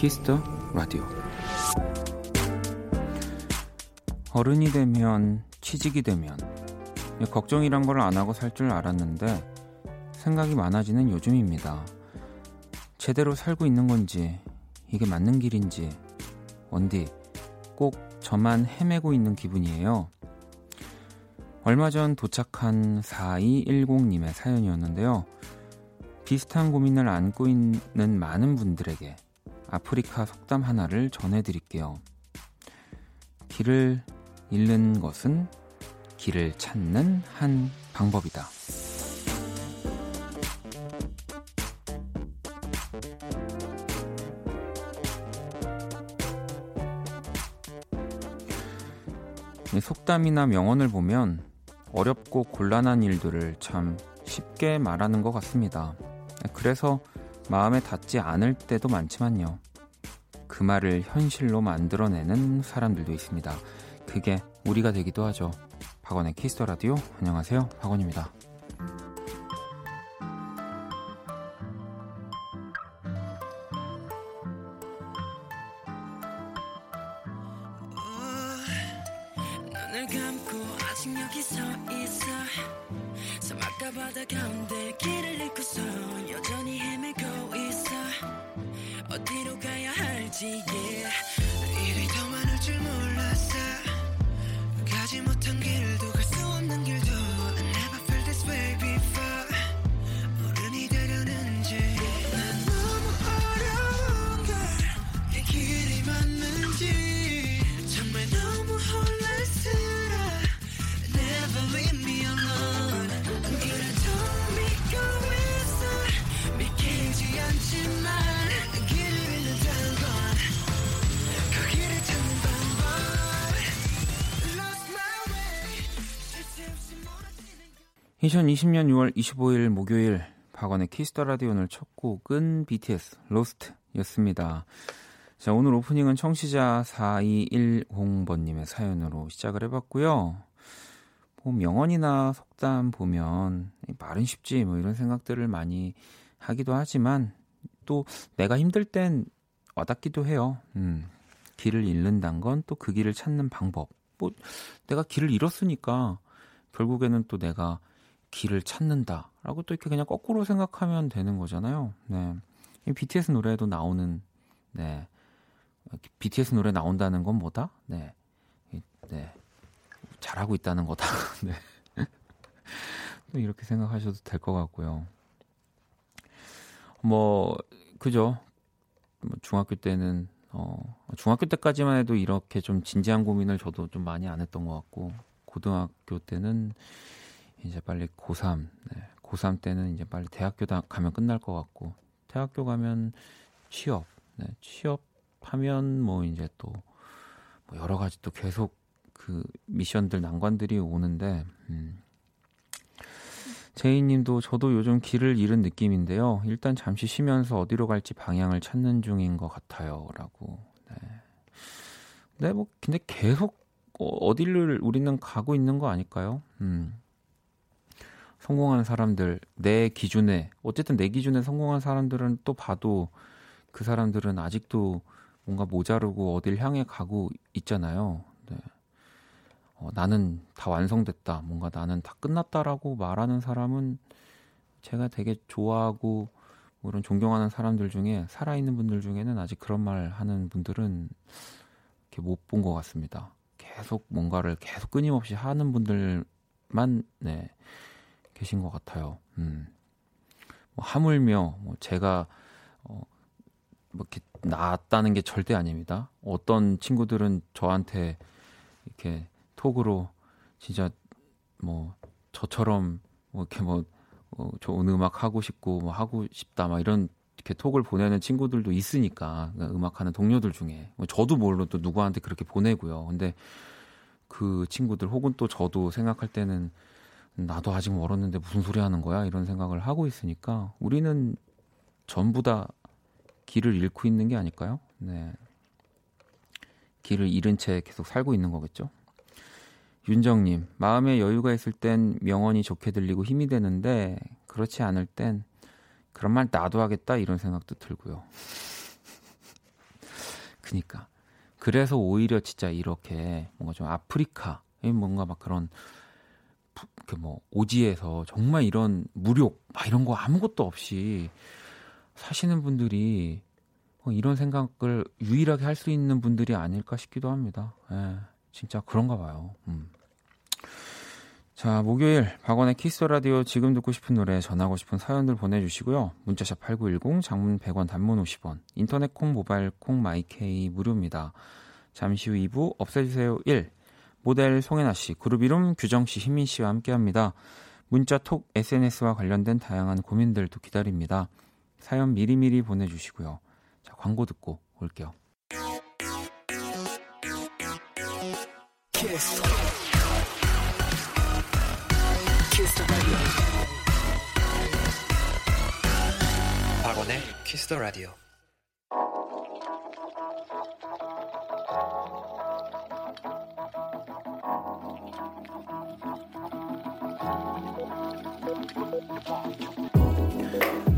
Kiss the Radio 어른이 되면 취직이 되면 걱정이란 걸 안 하고 살 줄 알았는데 생각이 많아지는 요즘입니다. 제대로 살고 있는 건지 이게 맞는 길인지 원디 꼭 저만 헤매고 있는 기분이에요. 얼마 전 도착한 4210님의 사연이었는데요. 비슷한 고민을 안고 있는 많은 분들에게 아프리카 속담 하나를 전해드릴게요. 길을 잃는 것은 길을 찾는 한 방법이다. 속담이나 명언을 보면 어렵고 곤란한 일들을 참 쉽게 말하는 것 같습니다. 그래서 마음에 닿지 않을 때도 많지만요. 그 말을 현실로 만들어내는 사람들도 있습니다. 그게 우리가 되기도 하죠. 박원의 Kiss the Radio. 안녕하세요. 박원입니다. see 2020년 6월 25일 목요일 박원의 Kiss the Radio 오늘 첫 곡은 BTS Lost였습니다. 자, 오늘 오프닝은 청취자 4210번님의 사연으로 시작을 해봤고요. 뭐 명언이나 속담 보면 말은 쉽지 뭐 이런 생각들을 많이 하기도 하지만 또 내가 힘들 땐 와닿기도 해요. 음, 길을 잃는다는 건또 그 길을 찾는 방법. 뭐 내가 길을 잃었으니까 결국에는 또 내가 길을 찾는다 라고 또 이렇게 그냥 거꾸로 생각하면 되는 거잖아요. 네. BTS 노래에도 나오는 네. BTS 노래 나온다는 건 뭐다? 네. 네. 잘하고 있다는 거다. 네. 이렇게 생각하셔도 될 것 같고요. 뭐 그죠? 뭐 중학교 때는 어 중학교 때까지만 해도 이렇게 좀 진지한 고민을 저도 좀 많이 안 했던 것 같고 고등학교 때는 이제 빨리 고3, 네. 고3 때는 이제 빨리 대학교 가면 끝날 것 같고, 대학교 가면 취업, 네. 취업하면 뭐 이제 또 뭐 여러 가지 또 계속 그 미션들 난관들이 오는데, 음. 제이 님도 저도 요즘 길을 잃은 느낌인데요. 일단 잠시 쉬면서 어디로 갈지 방향을 찾는 중인 것 같아요.라고. 네. 네, 뭐 근데 계속 어, 어디를 우리는 가고 있는 거 아닐까요? 음. 성공한 사람들 내 기준에 어쨌든 내 기준에 성공한 사람들은 또 봐도 그 사람들은 아직도 뭔가 모자르고 어딜 향해 가고 있잖아요. 네. 어, 나는 다 완성됐다. 뭔가 나는 다 끝났다라고 말하는 사람은 제가 되게 좋아하고 뭐 이런 존경하는 사람들 중에 살아있는 분들 중에는 아직 그런 말 하는 분들은 이렇게 못 본 것 같습니다. 계속 뭔가를 계속 끊임없이 하는 분들만 네. 계신 것 같아요. 음. 뭐 하물며 뭐 제가 어, 뭐 이렇게 나았다는 게 절대 아닙니다. 어떤 친구들은 저한테 이렇게 톡으로 진짜 뭐 저처럼 뭐 이렇게 뭐 어, 좋은 음악 하고 싶고 뭐 하고 싶다 막 이런 이렇게 톡을 보내는 친구들도 있으니까 그러니까 음악하는 동료들 중에 뭐 저도 물론 또 누구한테 그렇게 보내고요. 근데 그 친구들 혹은 또 저도 생각할 때는 나도 아직 멀었는데 무슨 소리 하는 거야? 이런 생각을 하고 있으니까 우리는 전부 다 길을 잃고 있는 게 아닐까요? 네. 길을 잃은 채 계속 살고 있는 거겠죠? 윤정님, 마음에 여유가 있을 땐 명언이 좋게 들리고 힘이 되는데, 그렇지 않을 땐 그런 말 나도 하겠다 이런 생각도 들고요. 그니까 그래서 오히려 진짜 이렇게 뭔가 좀 아프리카 뭔가 막 그런 그 뭐 오지에서 정말 이런 무력 막 이런 거 아무것도 없이 사시는 분들이 뭐 이런 생각을 유일하게 할 수 있는 분들이 아닐까 싶기도 합니다. 예, 진짜 그런가 봐요. 음. 자, 목요일 박원의 Kiss the Radio 지금 듣고 싶은 노래 전하고 싶은 사연들 보내주시고요. 문자샵 8910, 장문 100원, 단문 50원, 인터넷 콩, 모바일 콩, my K 무료입니다. 잠시 후 2부 없애주세요 1. 모델 송혜나 씨, 그룹 이름 규정 씨, 희민 씨와 함께합니다. 문자, 톡, SNS와 관련된 다양한 고민들도 기다립니다. 사연 미리미리 보내주시고요. 자, 광고 듣고 올게요. 키스. 박원의 키스 더 라디오.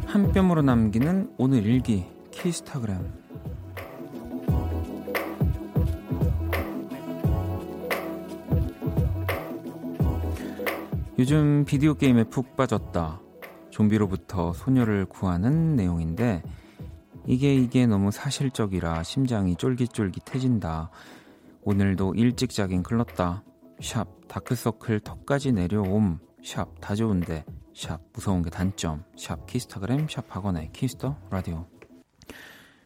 한 뼘으로 남기는 오늘 일기 키스타그램 요즘 비디오 게임에 푹 빠졌다. 좀비로부터 소녀를 구하는 내용인데 이게 이게 너무 사실적이라 심장이 쫄깃쫄깃해진다. 오늘도 일찍 자긴 클렀다. 샵 다크서클 턱까지 내려옴. 샵 다 좋은데 샵 무서운 게 단점. 샵 키스타그램 샵 박원의 키스 더 라디오.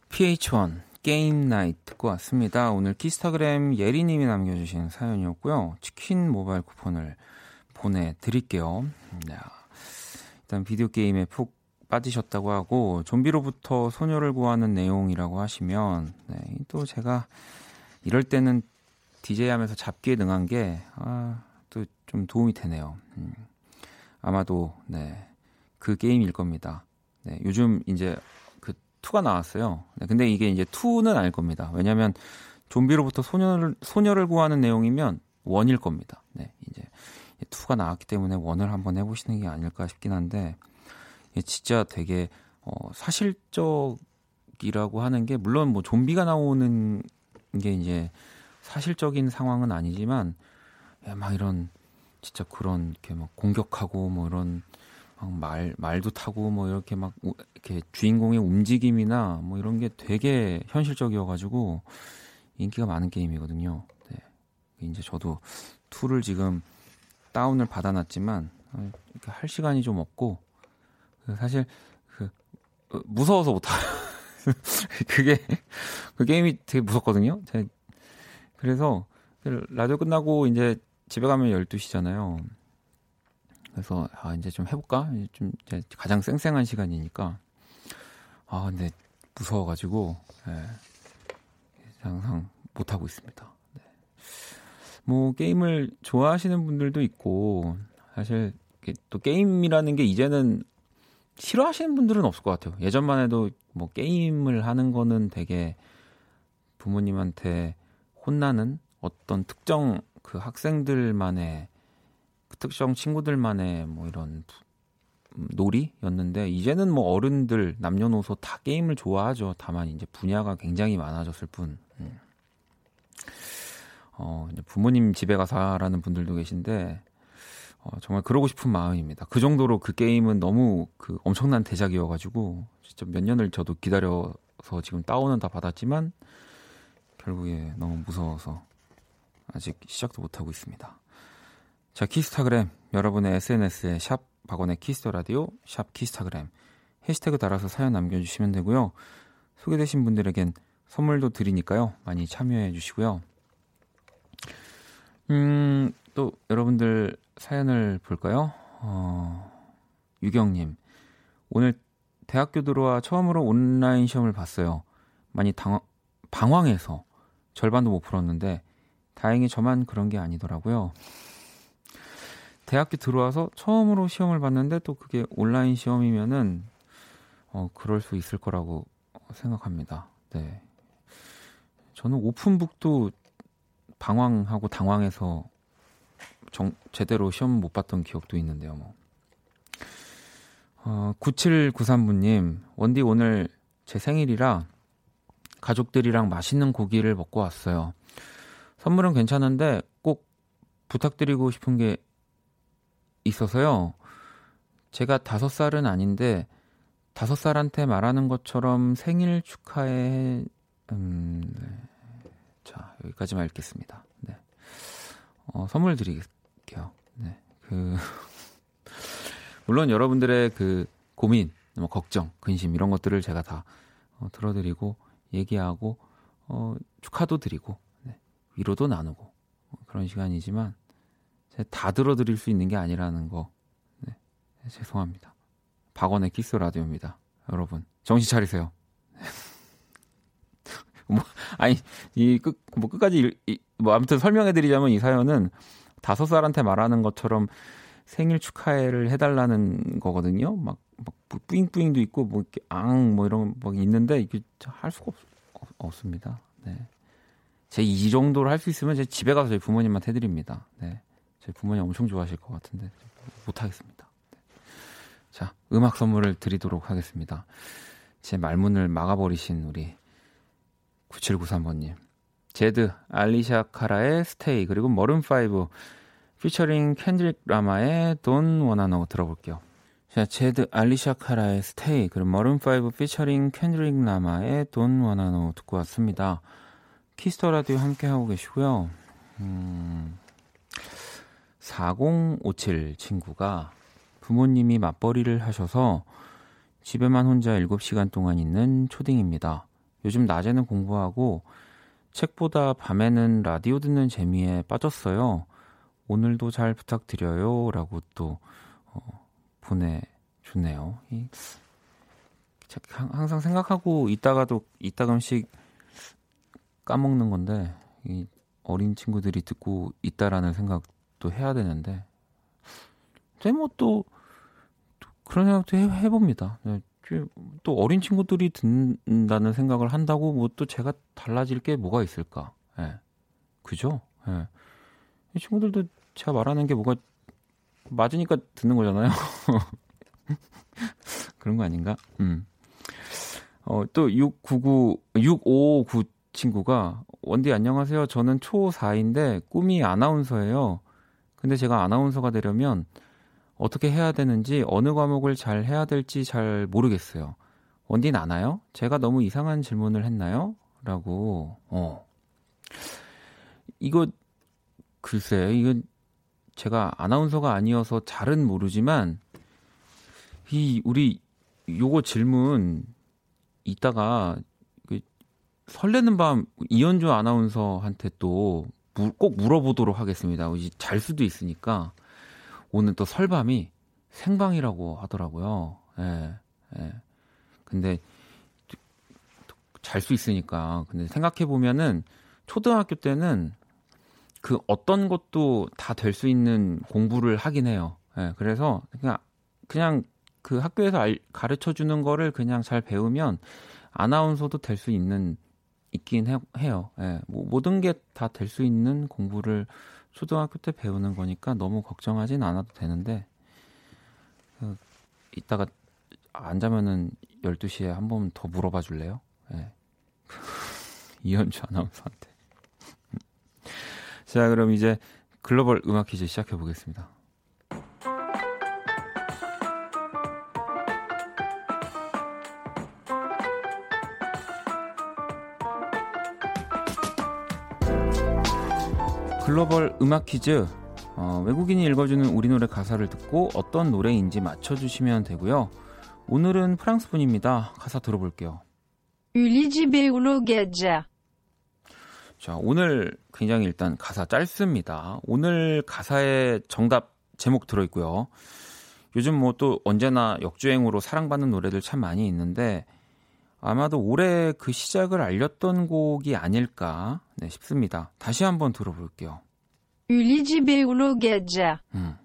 PH1 Game Night 듣고 왔습니다. 오늘 키스타그램 예리님이 남겨주신 사연이었고요. 치킨 모바일 쿠폰을 보내드릴게요. 네. 일단 비디오 게임에 푹 빠지셨다고 하고 좀비로부터 소녀를 구하는 내용이라고 하시면 네, 또 제가 이럴 때는 DJ 하면서 잡기에 능한 게 아, 또 좀 도움이 되네요. 음. 아마도 네. 그 게임일 겁니다. 네, 요즘 이제 그 2가 나왔어요. 네, 근데 이게 이제 2는 알 겁니다. 왜냐면 좀비로부터 소녀를 소녀를 구하는 내용이면 원일 겁니다. 네, 이제 2가 나왔기 때문에 원을 한번 해 보시는 게 아닐까 싶긴 한데 진짜 되게 어, 사실적이라고 하는 게 물론 뭐 좀비가 나오는 게 이제 사실적인 상황은 아니지만 막 이런 진짜 그런 이렇게 막 공격하고 뭐 이런 말 말도 타고 뭐 이렇게 막 이렇게 주인공의 움직임이나 뭐 이런 게 되게 현실적이어가지고 인기가 많은 게임이거든요. 네. 이제 저도 툴을 지금 다운을 받아놨지만 어, 할 시간이 좀 없고 그 사실 그 어, 무서워서 못하. 그게 그 게임이 되게 무섭거든요. 그래서 그 라디오 끝나고 이제 집에 가면 12시잖아요. 그래서 아 이제 좀 해볼까? 좀 이제 가장 쌩쌩한 시간이니까 아 근데 무서워가지고 예, 항상 못 하고 있습니다. 뭐 게임을 좋아하시는 분들도 있고 사실 또 게임이라는 게 이제는 싫어하시는 분들은 없을 것 같아요. 예전만 해도 뭐 게임을 하는 거는 되게 부모님한테 혼나는 어떤 특정 그 학생들만의 그 특정 친구들만의 뭐 이런 놀이였는데 이제는 뭐 어른들 남녀노소 다 게임을 좋아하죠. 다만 이제 분야가 굉장히 많아졌을 뿐. 음. 어, 부모님 집에 가서 하라는 분들도 계신데, 어, 정말 그러고 싶은 마음입니다. 그 정도로 그 게임은 너무 그 엄청난 대작이어가지고, 진짜 몇 년을 저도 기다려서 지금 다운은 다 받았지만, 결국에 너무 무서워서 아직 시작도 못하고 있습니다. 자, 키스타그램. 여러분의 SNS에 샵 박원의 키스 더 라디오, 샵 키스타그램. 해시태그 달아서 사연 남겨주시면 되고요. 소개되신 분들에겐 선물도 드리니까요. 많이 참여해 주시고요. 음, 또 여러분들 사연을 볼까요? 어, 유경님. 오늘 대학교 들어와 처음으로 온라인 시험을 봤어요. 많이 당, 방황해서 절반도 못 풀었는데 다행히 저만 그런 게 아니더라고요. 대학교 들어와서 처음으로 시험을 봤는데 또 그게 온라인 시험이면은 어, 그럴 수 있을 거라고 생각합니다. 네. 저는 오픈북도 방황하고 당황해서 정, 제대로 시험 못 봤던 기억도 있는데요. 뭐. 어, 9793분님, 원디 오늘 제 생일이라 가족들이랑 맛있는 고기를 먹고 왔어요. 선물은 괜찮은데 꼭 부탁드리고 싶은 게 있어서요. 제가 다섯 살은 아닌데 다섯 살한테 말하는 것처럼 생일 축하해 음, 네. 자 여기까지만 읽겠습니다. 네. 어, 선물 드리게요. 네. 그 물론 여러분들의 그 고민, 뭐 걱정, 근심 이런 것들을 제가 다 어, 들어드리고 얘기하고 어, 축하도 드리고 네. 위로도 나누고 어, 그런 시간이지만 다 들어드릴 수 있는 게 아니라는 거 네. 죄송합니다. 박원의 키스 라디오입니다. 여러분 정신 차리세요. 뭐 아니 이끝뭐 끝까지 이, 뭐 아무튼 설명해드리자면 이 사연은 다섯 살한테 말하는 것처럼 생일 축하회를 해달라는 거거든요. 막, 막 뿌잉뿌잉도 있고 뭐 이렇게 앙 뭐 이런 거 있는데 이게 할 수가 없, 없 습니다 네. 제 이 정도로 할 수 있으면 제 집에 가서 저희 부모님한테 해드립니다. 네. 저희 부모님 엄청 좋아하실 것 같은데 못 하겠습니다. 네. 자, 음악 선물을 드리도록 하겠습니다. 제 말문을 막아버리신 우리 9793번님. 제드, 알레시아 카라의 Stay, 그리고 머른5 피처링 캔드릭 라마의 Wanna Know 들어볼게요. 자, 제드 알레시아 카라의 Stay 그리고 머른5 피처링 캔드릭 라마의 Wanna Know 듣고 왔습니다. 키스 더 라디오 함께 하고 계시고요. 음, 4057 친구가 부모님이 맞벌이를 하셔서 집에만 혼자 7시간 동안 있는 초딩입니다. 요즘 낮에는 공부하고 책보다 밤에는 라디오 듣는 재미에 빠졌어요. 오늘도 잘 부탁드려요. 라고 또, 어, 보내주네요. 이, 항상 생각하고 있다가도 이따금씩 까먹는 건데, 이 어린 친구들이 듣고 있다라는 생각도 해야 되는데, 제뭐 또, 또 그런 생각도 해, 해봅니다. 네, 또 어린 친구들이 듣는다는 생각을 한다고 뭐 또 제가 달라질 게 뭐가 있을까? 예. 네. 그죠? 예. 네. 이 친구들도 제가 말하는 게 뭐가 맞으니까 듣는 거잖아요. 그런 거 아닌가? 음. 어, 또 699, 659 친구가 원디 안녕하세요. 저는 초4인데 꿈이 아나운서예요. 근데 제가 아나운서가 되려면 어떻게 해야 되는지 어느 과목을 잘 해야 될지 잘 모르겠어요. 원디는 아나요? 제가 너무 이상한 질문을 했나요? 라고, 어. 이거 글쎄, 이건 제가 아나운서가 아니어서 잘은 모르지만 이 우리 요거 질문 이따가 그 설레는 밤 이현주 아나운서한테 또 꼭 물어보도록 하겠습니다. 잘 수도 있으니까 오늘 또 설밤이 생방이라고 하더라고요. 예. 예. 근데 잘 수 있으니까. 근데 생각해 보면은 초등학교 때는 그 어떤 것도 다 될 수 있는 공부를 하긴 해요. 예, 그래서 그냥 그냥 그 학교에서 알, 가르쳐 주는 거를 그냥 잘 배우면 아나운서도 될 수 있는 있긴 해, 요 예, 뭐, 모든 게 다 될 수 있는 공부를 초등학교 때 배우는 거니까 너무 걱정하진 않아도 되는데 그, 이따가 안 자면은 12시에 한 번 더 물어봐 줄래요? 예. 이현주 아나운서한테. 자, 그럼 이제 글로벌 음악 퀴즈 시작해 보겠습니다. 글로벌 음악 퀴즈. 어, 외국인이 읽어주는 우리 노래 가사를 듣고 어떤 노래인지 맞춰주시면 되고요. 오늘은 프랑스 분입니다. 가사 들어볼게요. 게자. 자, 오늘 굉장히 일단 가사 짧습니다. 오늘 가사에 정답 제목 들어있고요. 요즘 뭐 또 언제나 역주행으로 사랑받는 노래들 참 많이 있는데 아마도 올해 그 시작을 알렸던 곡이 아닐까 네, 싶습니다. 다시 한번 들어볼게요. 울리지베울로 게자. 음.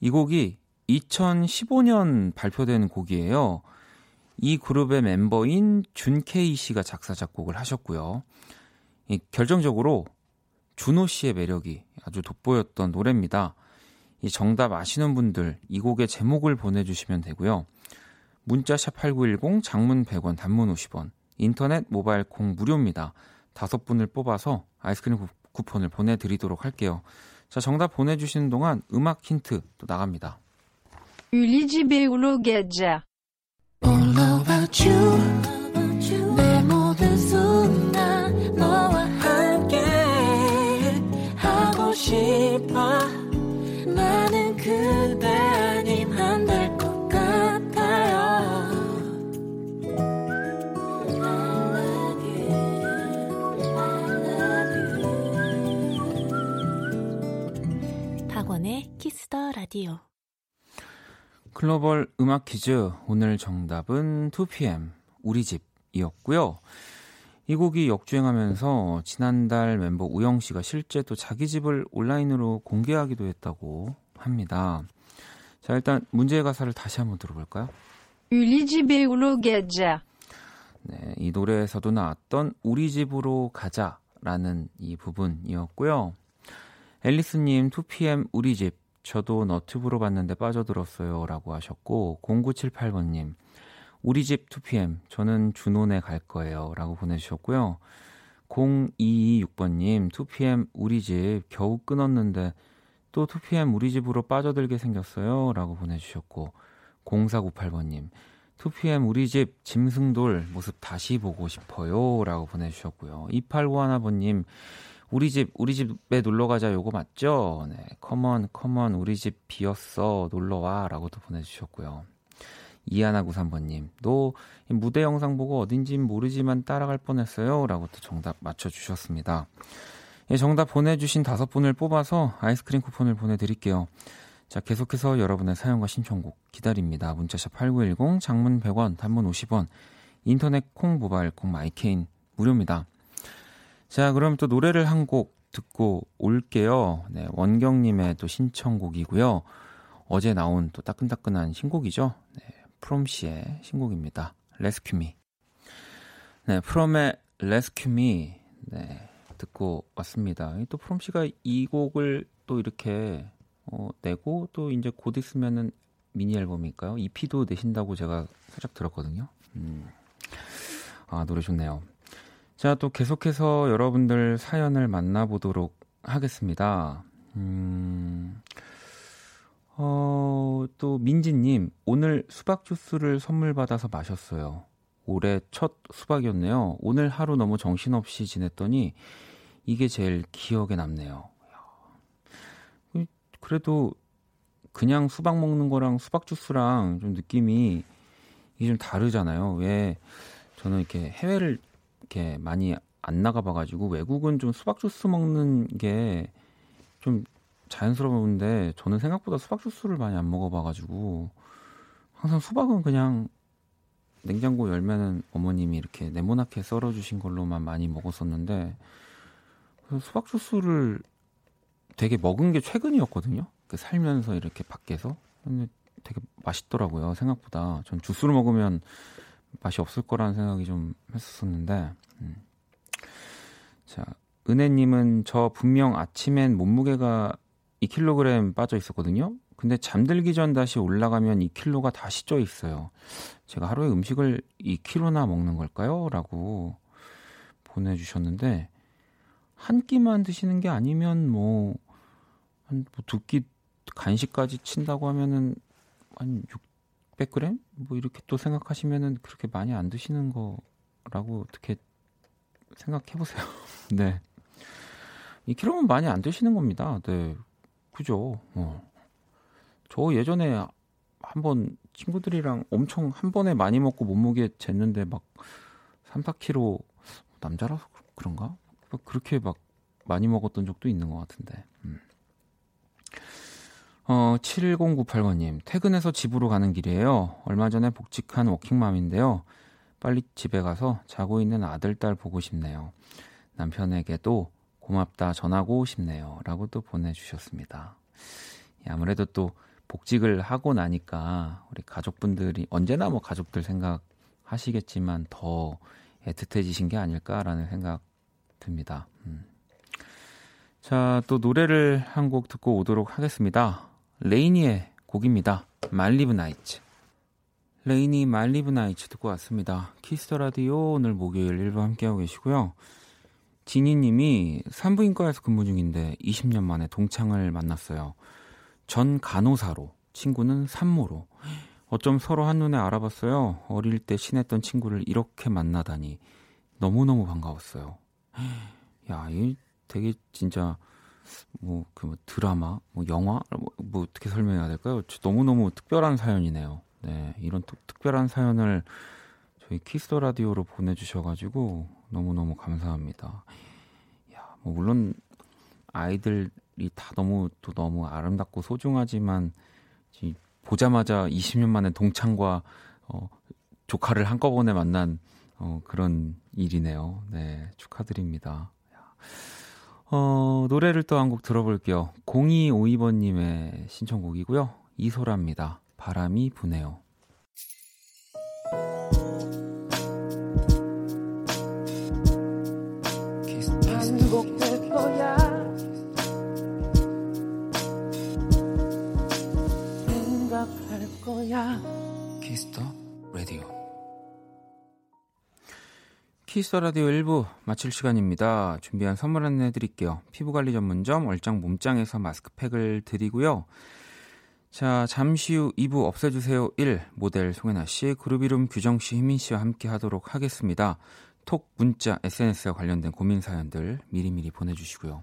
이 곡이 2015년 발표된 곡이에요. 이 그룹의 멤버인 준케이 씨가 작사 작곡을 하셨고요. 이 결정적으로 준호 씨의 매력이 아주 돋보였던 노래입니다. 이 정답 아시는 분들 이 곡의 제목을 보내주시면 되고요. 문자 샵 8910 장문 100원 단문 50원 인터넷 모바일 콩 무료입니다. 다섯 분을 뽑아서 아이스크림 쿠폰을 보내드리도록 할게요. 자 정답 보내주시는 동안 음악 힌트 또 나갑니다. About you. 내 모든 순간 너와 함께 하고 싶어. 키스더 라디오. 글로벌 음악 퀴즈 오늘 정답은 2PM 우리 집이었고요. 이 곡이 역주행하면서 지난달 멤버 우영 씨가 실제 또 자기 집을 온라인으로 공개하기도 했다고 합니다. 자, 일단 문제의 가사를 다시 한번 들어볼까요? Uligi Beologeja. 네, 이 노래에서도 나왔던 우리 집으로 가자라는 이 부분이었고요. 앨리스님 2PM 우리 집 저도 너튜브로 봤는데 빠져들었어요 라고 하셨고 0978번님 우리 집 2PM 저는 준혼에 갈 거예요 라고 보내주셨고요. 0226번님 2PM 우리 집 겨우 끊었는데 또 2PM 우리 집으로 빠져들게 생겼어요 라고 보내주셨고 0498번님 2PM 우리 집 짐승돌 모습 다시 보고 싶어요 라고 보내주셨고요. 2851번님 우리 집 우리 집에 놀러 가자 요거 맞죠? 네. 컴온 컴온 우리 집 비었어 놀러 와라고도 보내 주셨고요. 이하나 93번 님. 너 무대 영상 보고 어딘진 모르지만 따라갈 뻔했어요 라고 또 정답 맞춰 주셨습니다. 예, 정답 보내 주신 다섯 분을 뽑아서 아이스크림 쿠폰을 보내 드릴게요. 자, 계속해서 여러분의 사연과 신청곡 기다립니다. 문자샵 8910 장문 100원, 단문 50원. 인터넷 콩 모바일 콩 마이케이는 무료입니다. 자, 그럼 또 노래를 한 곡 듣고 올게요. 네, 원경님의 또 신청곡이고요. 어제 나온 또 따끈따끈한 신곡이죠. 네, 프롬씨의 신곡입니다. Me. 네, 프롬의 Me. 네, 듣고 왔습니다. 또 프롬씨가 이 곡을 또 이렇게 어, 내고 또 이제 곧 있으면은 미니 앨범일까요? EP도 내신다고 제가 살짝 들었거든요. 음. 아, 노래 좋네요. 자, 또 계속해서 여러분들 사연을 만나보도록 하겠습니다. 음, 어, 또 민지님, 오늘 수박 주스를 선물 받아서 마셨어요. 올해 첫 수박이었네요. 오늘 하루 너무 정신없이 지냈더니 이게 제일 기억에 남네요. 그래도 그냥 수박 먹는 거랑 수박 주스랑 좀 느낌이 이게 좀 다르잖아요. 왜 저는 이렇게 해외를 이렇게 많이 안 나가봐가지고 외국은 좀 수박 주스 먹는 게 좀 자연스러운데 저는 생각보다 수박 주스를 많이 안 먹어봐가지고 항상 수박은 그냥 냉장고 열면은 어머님이 이렇게 네모나게 썰어주신 걸로만 많이 먹었었는데 수박 주스를 되게 먹은 게 최근이었거든요. 그 살면서 이렇게 밖에서 근데 되게 맛있더라고요. 생각보다 전 주스를 먹으면 맛이 없을 거라는 생각이 좀 했었었는데 음. 자 은혜님은 저 분명 아침엔 몸무게가 2kg 빠져 있었거든요. 근데 잠들기 전 다시 올라가면 2kg가 다시 쪄 있어요. 제가 하루에 음식을 2kg나 먹는 걸까요? 라고 보내주셨는데 한 끼만 드시는 게 아니면 뭐 한 두끼 간식까지 친다고 하면은 한 600g 뭐 이렇게 또 생각하시면은 그렇게 많이 안 드시는 거라고 어떻게 생각해 보세요. 네. 2kg면 많이 안 드시는 겁니다. 네. 그죠. 어. 저 예전에 한번 친구들이랑 엄청 한 번에 많이 먹고 몸무게 쟀는데 막 3, 4kg 남자라서 그런가? 그렇게 막 많이 먹었던 적도 있는 것 같은데. 음. 어, 7098번님, 퇴근해서 집으로 가는 길이에요. 얼마 전에 복직한 워킹맘인데요. 빨리 집에 가서 자고 있는 아들, 딸 보고 싶네요. 남편에게도 고맙다 전하고 싶네요. 라고 또 보내주셨습니다. 아무래도 또 복직을 하고 나니까 우리 가족분들이 언제나 뭐 가족들 생각하시겠지만 더 애틋해지신 게 아닐까라는 생각 듭니다. 음. 자, 또 노래를 한 곡 듣고 오도록 하겠습니다. 레이니의 곡입니다. Malibu Nights. 레이니 Malibu Nights 듣고 왔습니다. 키스 더 라디오 오늘 목요일 일부 함께하고 계시고요. 지니님이 산부인과에서 근무 중인데 20년 만에 동창을 만났어요. 전 간호사로, 친구는 산모로. 어쩜 서로 한눈에 알아봤어요. 어릴 때 친했던 친구를 이렇게 만나다니 너무너무 반가웠어요. 야, 이 되게 진짜 뭐 그 뭐 드라마, 뭐 영화, 뭐, 뭐 어떻게 설명해야 될까요? 너무 너무 특별한 사연이네요. 네, 이런 특, 특별한 사연을 저희 키스 더 라디오로 보내주셔가지고 너무 너무 감사합니다. 야, 뭐 물론 아이들이 다 너무 또 너무 아름답고 소중하지만 보자마자 20년 만에 동창과 어, 조카를 한꺼번에 만난 어, 그런 일이네요. 네, 축하드립니다. 어, 노래를 또 한 곡 들어볼게요. 0252번님의 신청곡이고요. 이소라입니다. 바람이 부네요. 키스 더 라디오 1부 마칠 시간입니다. 준비한 선물 안내 드릴게요. 피부관리 전문점 얼짱 몸짱에서 마스크팩을 드리고요. 자, 잠시 후 2부 없애주세요 1 모델 송해나 씨, 그루비룸 규정 씨, 휘민 씨와 함께 하도록 하겠습니다. 톡, 문자, SNS와 관련된 고민 사연들 미리미리 보내주시고요.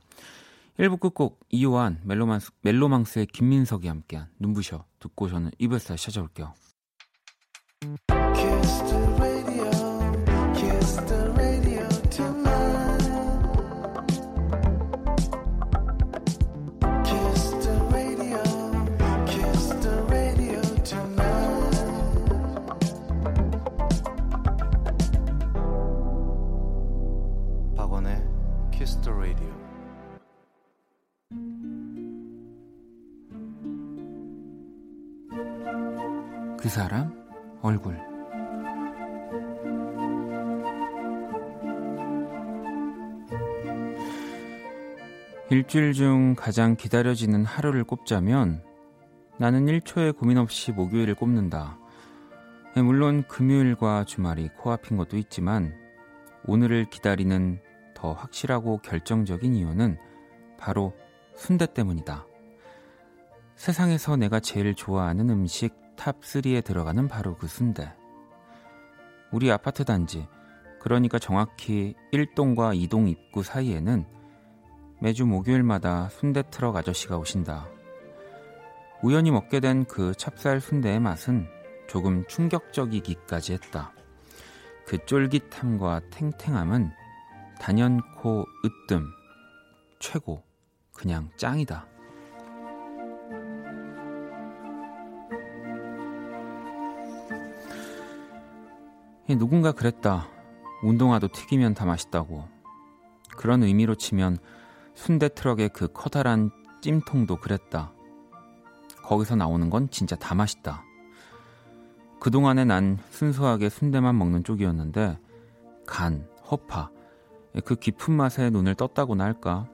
1부 끝곡 이요한 멜로망스, 멜로망스의 김민석이 함께한 눈부셔 듣고 저는 2부에서 다시 찾아올게요. 사람 얼굴 일주일 중 가장 기다려지는 하루를 꼽자면 나는 1초의 고민 없이 목요일을 꼽는다. 네, 물론 금요일과 주말이 코앞인 것도 있지만 오늘을 기다리는 더 확실하고 결정적인 이유는 바로 순대 때문이다. 세상에서 내가 제일 좋아하는 음식 탑3에 들어가는 바로 그 순대. 우리 아파트 단지, 그러니까 정확히 1동과 2동 입구 사이에는 매주 목요일마다 순대 트럭 아저씨가 오신다. 우연히 먹게 된 그 찹쌀 순대의 맛은 조금 충격적이기까지 했다. 그 쫄깃함과 탱탱함은 단연코 으뜸, 최고, 그냥 짱이다. 누군가 그랬다. 운동화도 튀기면 다 맛있다고. 그런 의미로 치면 순대 트럭의 그 커다란 찜통도 그랬다. 거기서 나오는 건 진짜 다 맛있다. 그동안에 난 순수하게 순대만 먹는 쪽이었는데 간, 허파, 그 깊은 맛에 눈을 떴다고나 할까.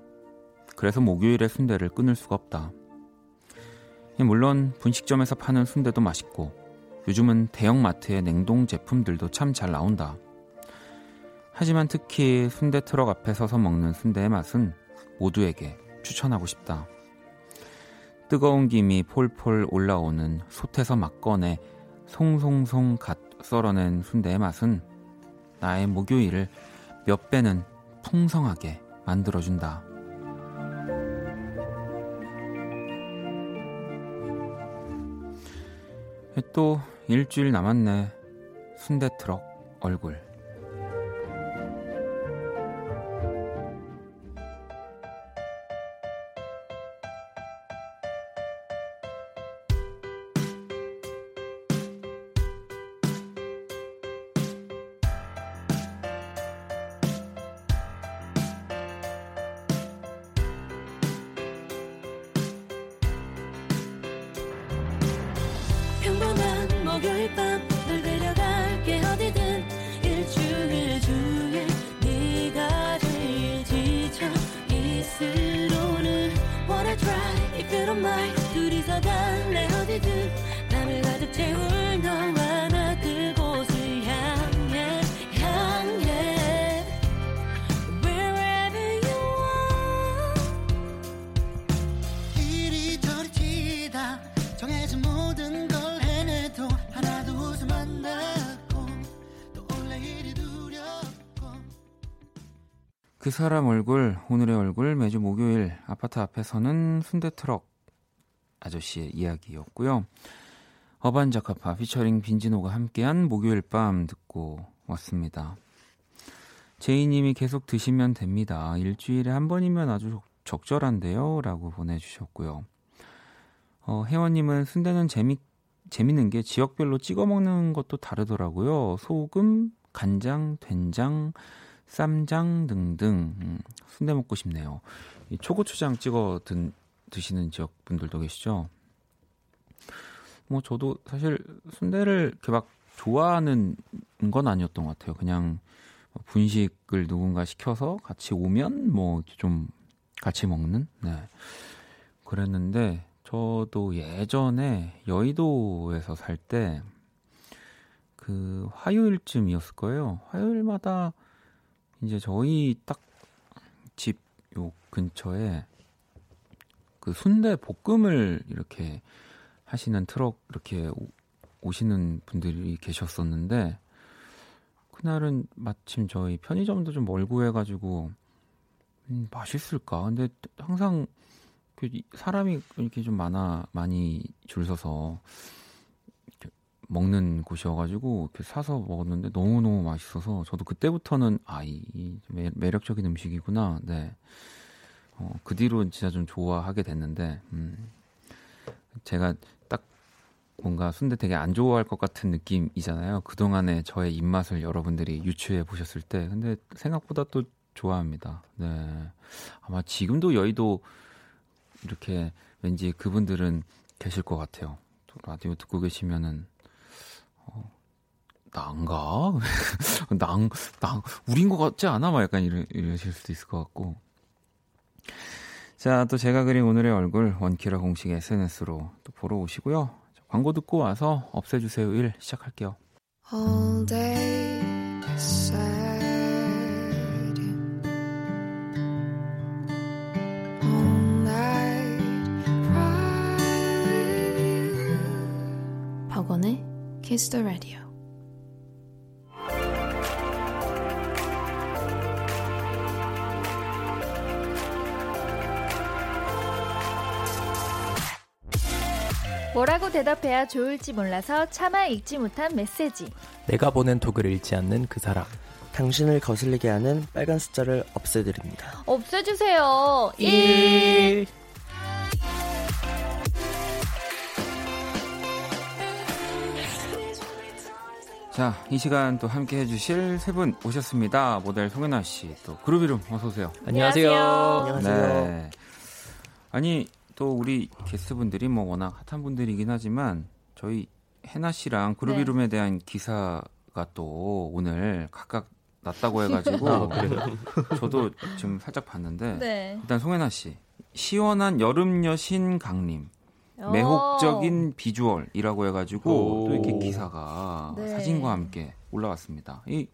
그래서 목요일에 순대를 끊을 수가 없다. 물론 분식점에서 파는 순대도 맛있고 요즘은 대형마트의 냉동 제품들도 참 잘 나온다. 하지만 특히 순대 트럭 앞에 서서 먹는 순대의 맛은 모두에게 추천하고 싶다. 뜨거운 김이 폴폴 올라오는 솥에서 막 꺼내 송송송 갓 썰어낸 순대의 맛은 나의 목요일을 몇 배는 풍성하게 만들어준다. 또 일주일 남았네. 순대 트럭 얼굴. 그런 말 둘이서 단내 어디든 밤을 가득 채울 너와 나 그곳을 향해 향해. Wherever you are. 이리저리 치다 정해진 모든 걸 해내도 하나도 웃음 안 났고 또 원래 이리 두렵고. 그 사람 얼굴 오늘의 얼굴 매주 목요일 아파트 앞에서는 순대 트럭 아저씨의 이야기였고요. 어반자카파 피처링 빈지노가 함께한 목요일 밤 듣고 왔습니다. 제이님이 계속 드시면 됩니다. 일주일에 한 번이면 아주 적, 적절한데요. 라고 보내주셨고요. 어, 혜원님은 순대는 재미, 재밌는 게 지역별로 찍어 먹는 것도 다르더라고요. 소금, 간장, 된장, 쌈장 등등. 음, 순대 먹고 싶네요. 이 초고추장 찍어 든, 드시는 지역 분들도 계시죠? 뭐 저도 사실 순대를 이렇게 막 좋아하는 건 아니었던 것 같아요. 그냥 분식을 누군가 시켜서 같이 오면 뭐 좀 같이 먹는 네 그랬는데 저도 예전에 여의도에서 살 때 그 화요일쯤이었을 거예요. 화요일마다 이제 저희 딱 집 요 근처에 그 순대 볶음을 이렇게 하시는 트럭 이렇게 오, 오시는 분들이 계셨었는데 그날은 마침 저희 편의점도 좀 멀고 해가지고 음, 맛있을까? 근데 항상 그 사람이 이렇게 좀 많아 많이 줄 서서 먹는 곳이어가지고 이렇게 사서 먹었는데 너무 너무 맛있어서 저도 그때부터는 아이 매력적인 음식이구나. 네. 어, 그 뒤로 진짜 좀 좋아하게 됐는데 음, 제가 딱 뭔가 순대 되게 안 좋아할 것 같은 느낌이잖아요. 그 동안의 저의 입맛을 여러분들이 유추해 보셨을 때. 근데 생각보다 또 좋아합니다. 네. 아마 지금도 여의도 이렇게 왠지 그분들은 계실 것 같아요. 또 라디오 듣고 계시면은, 어, 난가? 난, 난, 우린 것 같지 않아? 막 약간 이러, 이러실 수도 있을 것 같고. 자, 또 제가 그린 오늘의 얼굴 원키라 공식 SNS로 또 보러 오시고요. 광고 듣고 와서 없애주세요 일 시작할게요. All day sad. All night cry. 박원의 Kiss the Radio. 뭐라고 대답해야 좋을지 몰라서 차마 읽지 못한 메시지. 내가 보낸 톡을 읽지 않는 그 사람. 당신을 거슬리게 하는 빨간 숫자를 없애드립니다. 없애주세요. 1. 자, 이 시간 또 함께 해주실 세 분 오셨습니다. 모델 송혜나 씨, 또 그룹 이름 어서 오세요. 안녕하세요. 안녕하세요. 네. 아니 또 우리 게스트분들이 뭐 워낙 핫한 분들이긴 하지만 저희 해나 씨랑 그룹 네. 이름에 대한 기사가 또 오늘 각각 났다고 해가지고 아? 저도 지금 살짝 봤는데 네. 일단 송혜나 씨 시원한 여름 여신 강림 어. 매혹적인 비주얼이라고 해가지고 오. 또 이렇게 기사가 네. 사진과 함께 올라왔습니다. 이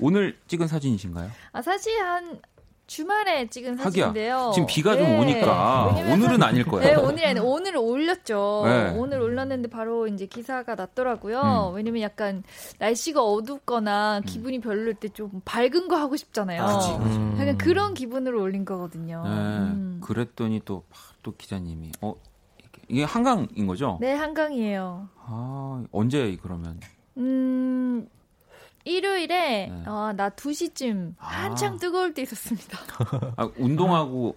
오늘 찍은 사진이신가요? 아, 사실 한 주말에 찍은 하기야. 사진인데요. 지금 비가 좀 네. 오니까 왜냐면 오늘은 아닐 거예요. 네, 오늘이 아니라 오늘 올렸죠. 네. 오늘 올렸는데 바로 이제 기사가 났더라고요. 음. 왜냐면 약간 날씨가 어둡거나 기분이 별로일 때 좀 밝은 거 하고 싶잖아요. 아, 그치, 그치. 음. 약간 그런 기분으로 올린 거거든요. 네, 음. 그랬더니 또, 또 기자님이, 어. 이게 한강인 거죠? 네, 한강이에요. 아, 언제 그러면? 음, 일요일에, 네. 아, 나 2시쯤 아. 한창 뜨거울 때 있었습니다. 아, 운동하고,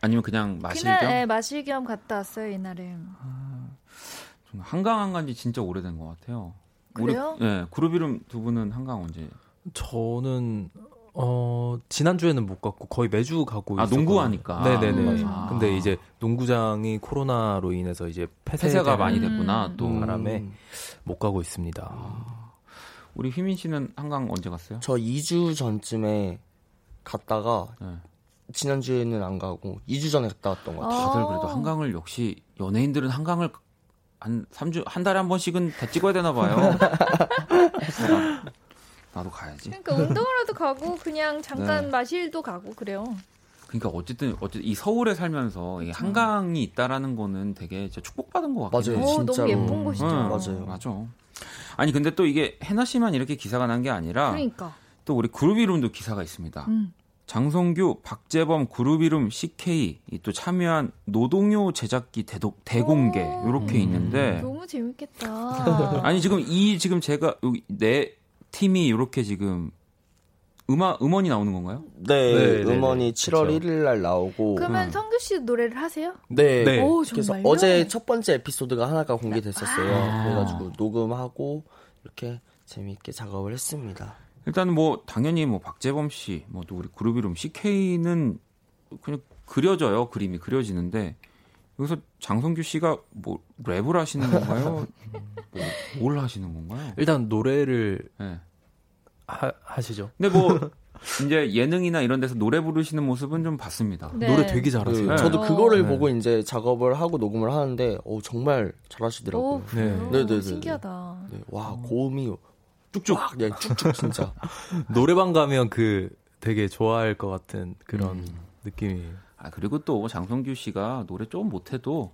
아니면 그냥 마실 그날, 겸? 네, 마실 겸 갔다 왔어요, 이날에. 저는 한강 안 간지 진짜 오래된 것 같아요. 그래요? 우리, 네, 그룹 이름 두 분은 한강 언제? 저는 어 지난주에는 못 갔고 거의 매주 가고 아, 있었거든요. 농구하니까. 네네네. 음. 근데 이제 농구장이 코로나로 인해서 이제 폐쇄 폐쇄가 많이 음. 됐구나, 또. 음. 바람에 못 가고 있습니다. 우리 휘민 씨는 한강 언제 갔어요? 저 2주 전쯤에 갔다가 네. 지난주에는 안 가고 2주 전에 갔다 왔던 것 같아요. 다들 어. 그래도 한강을 역시 연예인들은 한강을 한 3주 한 달에 한 번씩은 다 찍어야 되나 봐요. 그래서 나, 나도 가야지. 그러니까 운동하러도 가고, 그냥 잠깐 네. 마실도 가고, 그래요. 그러니까 어쨌든 어쨌든 이 서울에 살면서 이 한강이 있다라는 거는 되게 진짜 축복받은 것 같긴 맞아요. 해. 오, 너무 진짜로. 예쁜 곳이죠. 응, 맞아요. 맞아. 아니 근데 또 이게 해나 씨만 이렇게 기사가 난 게 아니라 그러니까. 또 우리 그룹 이름도 기사가 있습니다. 음. 장성규, 박재범, 그룹 이름 CK 이또 참여한 노동요 제작기 대독, 대공개 오. 이렇게 있는데 너무 재밌겠다. 아니 지금 이 지금 제가 여기 내 팀이 이렇게 지금 음악 음원이 나오는 건가요? 네, 네, 네, 음원이 네. 7월 그쵸. 1일 날 나오고 그러면 성규 씨 노래를 하세요? 네. 네. 오, 그래서? 어제 첫 번째 에피소드가 하나가 공개됐었어요. 아. 그래가지고 녹음하고 이렇게 재미있게 작업을 했습니다. 일단 뭐 당연히 뭐 박재범 씨, 뭐 또 우리 그룹 이름 CK는 그냥 그려져요. 그림이 그려지는데 여기서 장성규 씨가 뭐 랩을 하시는 건가요? 뭐, 뭘 하시는 건가요? 일단 노래를 네. 하, 하시죠. 근데 뭐 이제 예능이나 이런 데서 노래 부르시는 모습은 좀 봤습니다. 네. 노래 되게 잘하세요. 네, 네. 저도 어. 그거를 네. 보고 이제 작업을 하고 녹음을 하는데 어, 정말 오, 잘하시더라고요. 그래요? 네, 네, 네, 신기하다. 네, 와 고음이 쭉쭉 그냥 쭉쭉 진짜. 노래방 가면 그 되게 좋아할 것 같은 그런 음. 느낌이에요. 아 그리고 또 장성규 씨가 노래 좀 못해도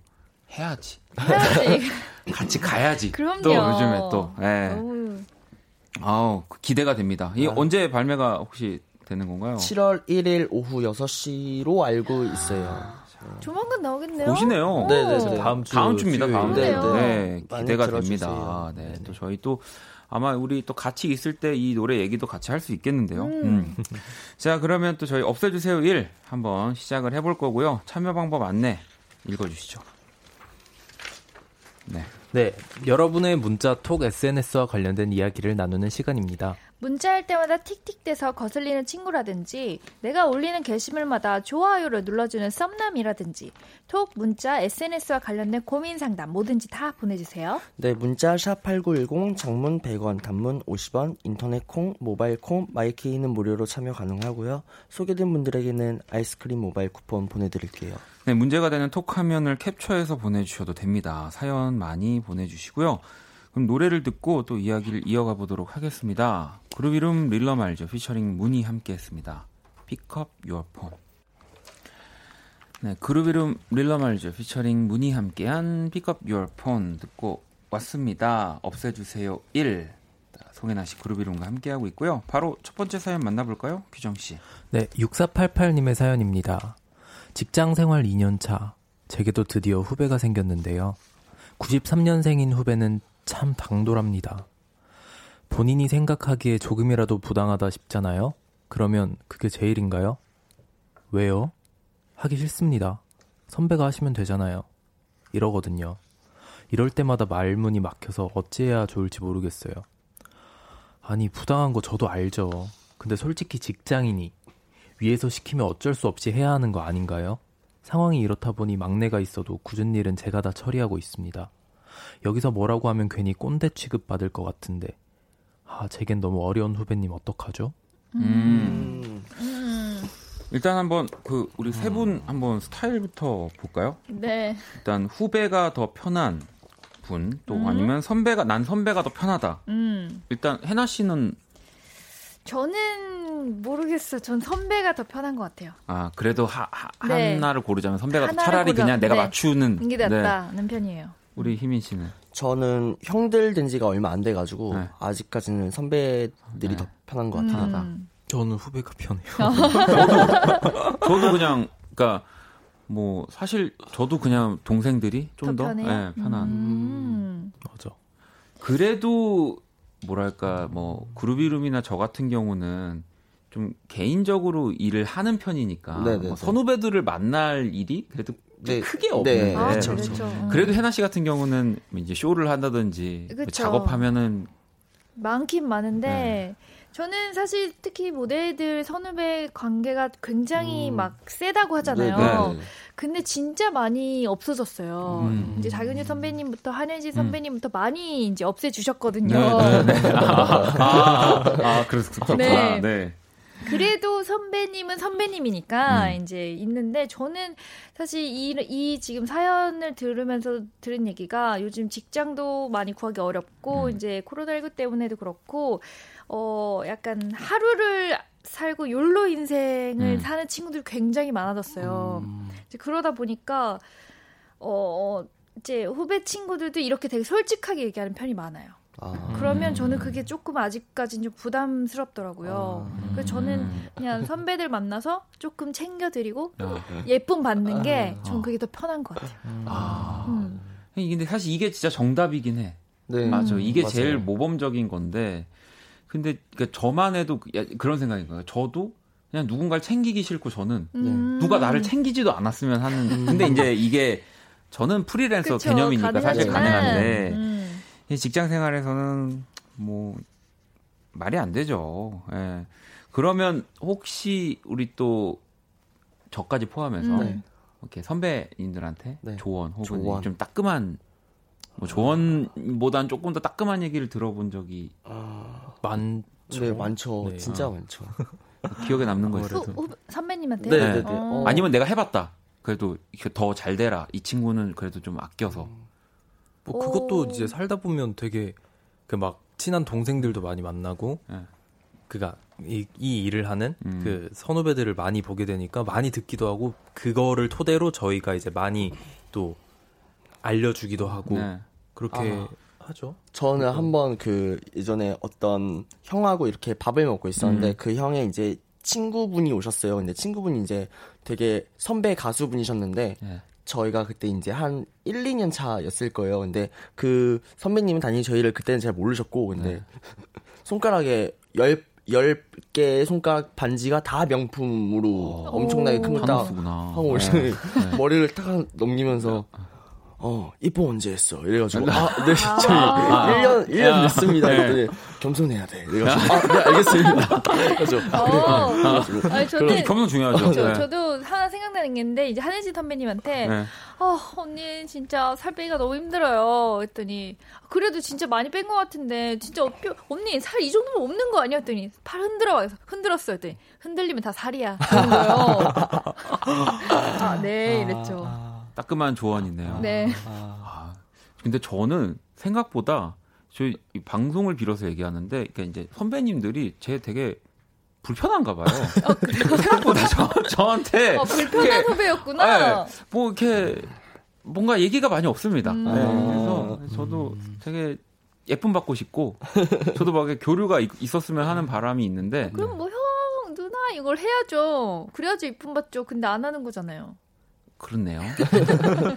해야지. 해야지. 같이 가야지. 그럼요. 또 요즘에 또. 예. 아우 기대가 됩니다. 이 아. 언제 발매가 혹시 되는 건가요? 7월 1일 오후 6시로 알고 있어요. 조만간 나오겠네요. 보시네요. 네, 네, 네. 다음 주 다음 주입니다. 다음 주. 네, 네, 네. 많이 기대가 들어주세요. 됩니다. 네, 네, 또 네. 저희 또 아마 우리 또 같이 있을 때 이 노래 얘기도 같이 할 수 있겠는데요. 음. 자, 그러면 또 저희 없애주세요 1 한번 시작을 해볼 거고요. 참여 방법 안내 읽어주시죠. 네. 네, 여러분의 문자 톡 SNS와 관련된 이야기를 나누는 시간입니다. 문자할 때마다 틱틱대서 거슬리는 친구라든지 내가 올리는 게시물마다 좋아요를 눌러주는 썸남이라든지 톡, 문자, SNS와 관련된 고민 상담 뭐든지 다 보내주세요. 네, 문자 샵8910 장문 100원, 단문 50원, 인터넷 콩, 모바일 콩, 마이케이는 무료로 참여 가능하고요. 소개된 분들에게는 아이스크림 모바일 쿠폰 보내드릴게요. 네, 문제가 되는 톡 화면을 캡처해서 보내주셔도 됩니다. 사연 많이 보내주시고요. 그럼 노래를 듣고 또 이야기를 이어가 보도록 하겠습니다. 그룹 이름 릴러 말죠. 피처링 문이 함께 했습니다. Your phone. 네, 그룹 이름 릴러 말죠. 피처링 문이 함께한 your phone 듣고 왔습니다. 없애주세요 1. 송혜나 씨 그룹 이름과 함께하고 있고요. 바로 첫 번째 사연 만나볼까요? 규정 씨. 네, 6488님의 사연입니다. 직장 생활 2년 차. 제게도 드디어 후배가 생겼는데요. 93년생인 후배는 참 당돌합니다. 본인이 생각하기에 조금이라도 부당하다 싶잖아요? 그러면 그게 제일인가요? 왜요? 하기 싫습니다. 선배가 하시면 되잖아요. 이러거든요. 이럴 때마다 말문이 막혀서 어찌해야 좋을지 모르겠어요. 아니, 부당한 거 저도 알죠. 근데 솔직히 직장인이 위에서 시키면 어쩔 수 없이 해야 하는 거 아닌가요? 상황이 이렇다 보니 막내가 있어도 굳은 일은 제가 다 처리하고 있습니다. 여기서 뭐라고 하면 괜히 꼰대 취급 받을 것 같은데. 아, 제겐 너무 어려운 후배님 어떡하죠? 음. 음, 일단 한번 그 우리 세 분 한번 스타일부터 볼까요? 네. 일단 후배가 더 편한 분, 또 음. 아니면 선배가 난 선배가 더 편하다. 음. 일단 해나 씨는 저는 모르겠어요. 전 선배가 더 편한 것 같아요. 아 그래도 하, 하, 네. 하나를 고르자면 선배가 더 차라리 고르자. 그냥 내가 네. 맞추는 이게 네. 낫다는 편이에요. 우리 희민 씨는 저는 형들 된 지가 얼마 안 돼가지고 네. 아직까지는 선배들이 네. 더 편한 것 같아요. 음. 저는 후배가 편해요. 저도 그냥 그러니까 뭐 사실 저도 그냥 동생들이 좀 더? 네, 편한. 음. 맞아. 그래도 뭐랄까 뭐 그룹 이름이나 저 같은 경우는 좀 개인적으로 일을 하는 편이니까 네네네. 뭐 선후배들을 만날 일이 그래도 좀 네. 크게 네. 없는데 아, 그렇죠. 음. 그래도 해나 씨 같은 경우는 이제 쇼를 한다든지 뭐 그쵸. 작업하면은 많긴 많은데 네. 저는 사실 특히 모델들 선후배 관계가 굉장히 음. 막 세다고 하잖아요. 네, 네. 근데 진짜 많이 없어졌어요. 음. 이제 장윤희 선배님부터 한혜지 선배님부터 많이 이제 없애주셨거든요. 네, 네, 네. 아, 아, 아, 그래서 그렇구나. 네. 네. 그래도 선배님은 선배님이니까 음. 이제 있는데 저는 사실 이, 이 지금 사연을 들으면서 들은 얘기가 요즘 직장도 많이 구하기 어렵고 음. 이제 코로나19 때문에도 그렇고 어 약간 하루를 살고 욜로 인생을 음. 사는 친구들이 굉장히 많아졌어요. 음. 이제 그러다 보니까 어 어, 이제 후배 친구들도 이렇게 되게 솔직하게 얘기하는 편이 많아요. 아. 그러면 저는 그게 조금 아직까지는 좀 부담스럽더라고요. 아. 그래서 저는 그냥 선배들 만나서 조금 챙겨드리고 아. 예쁨 받는 게 아. 전 그게 더 편한 것 같아요. 아. 음. 근데 사실 이게 진짜 정답이긴 해. 네. 맞아. 이게 맞아요. 제일 모범적인 건데. 근데 그러니까 저만 해도 그- 야, 그런 생각인 거예요. 저도 그냥 누군가를 챙기기 싫고 저는 음. 누가 나를 챙기지도 않았으면 하는. 근데 이제 이게 저는 프리랜서 그쵸, 개념이니까 사실 가능하지만, 가능한데 음. 이 직장 생활에서는 뭐 말이 안 되죠. 예. 그러면 혹시 우리 또 저까지 포함해서 음. 네. 이렇게 선배님들한테 네. 조언 혹은 조언. 좀 따끔한 뭐 조언보단 조금 더 따끔한 얘기를 들어본 적이 아. 많죠. 네, 많죠. 네. 진짜 아. 많죠. 기억에 남는 거. 있어요. 후, 후, 선배님한테 네, 네. 네, 네. 어. 어. 아니면 내가 해봤다. 그래도 더 잘 되라. 이 친구는 그래도 좀 아껴서. 뭐 그것도 오. 이제 살다 보면 되게 그 막 친한 동생들도 많이 만나고 네. 그가 이, 이 일을 하는 음. 그 선후배들을 많이 보게 되니까 많이 듣기도 하고 그거를 토대로 저희가 이제 많이 또 알려주기도 하고 네. 그렇게 하죠. 저는 한번 그 예전에 어떤 형하고 이렇게 밥을 먹고 있었는데 음. 그 형의 이제 친구분이 오셨어요. 근데 친구분이 이제 되게 선배 가수분이셨는데 네. 저희가 그때 이제 한 1, 2년 차였을 거예요. 근데 그 선배님은 당연히 저희를 그때는 잘 모르셨고 근데 네. 손가락에 열, 열 개의 손가락 반지가 다 명품으로 오. 엄청나게 큰거딱 한우수구나. 하고 오시더니 네. 머리를 탁 넘기면서 어 입봉 언제 했어 이래가지고 아 네 저희 아. 1년 1년 아. 됐습니다 네. 그랬더니 겸손해야 돼 이래가지고 아 네 알겠습니다 그래서 어. 그래가지고 아니, 저는 겸손 중요하죠. 저, 네. 저도 하나 생각나는 게 있는데 이제 한혜진 선배님한테 네. 어, 언니 진짜 살 빼기가 너무 힘들어요. 했더니 그래도 진짜 많이 뺀 것 같은데 진짜 어뼈, 언니 살 이 정도면 없는 거 아니야? 했더니 팔 흔들어 그래서 흔들었어요. 했더니 흔들리면 다 살이야. 그런 거예요. 아, 네 이랬죠. 따끔한 조언이네요. 네. 아, 근데 저는 생각보다 저희 이 방송을 빌어서 얘기하는데 그러니까 이제 선배님들이 제 되게 불편한가 봐요. 생각보다 저, 저한테 어, 불편한 후배였구나. 네, 뭐 이렇게 뭔가 얘기가 많이 없습니다. 음. 네, 그래서 저도 되게 예쁨 받고 싶고 저도 막 이렇게 교류가 있, 있었으면 하는 바람이 있는데 그럼 뭐 형, 누나 이걸 해야죠. 그래야죠 이쁨 받죠. 근데 안 하는 거잖아요. 그렇네요.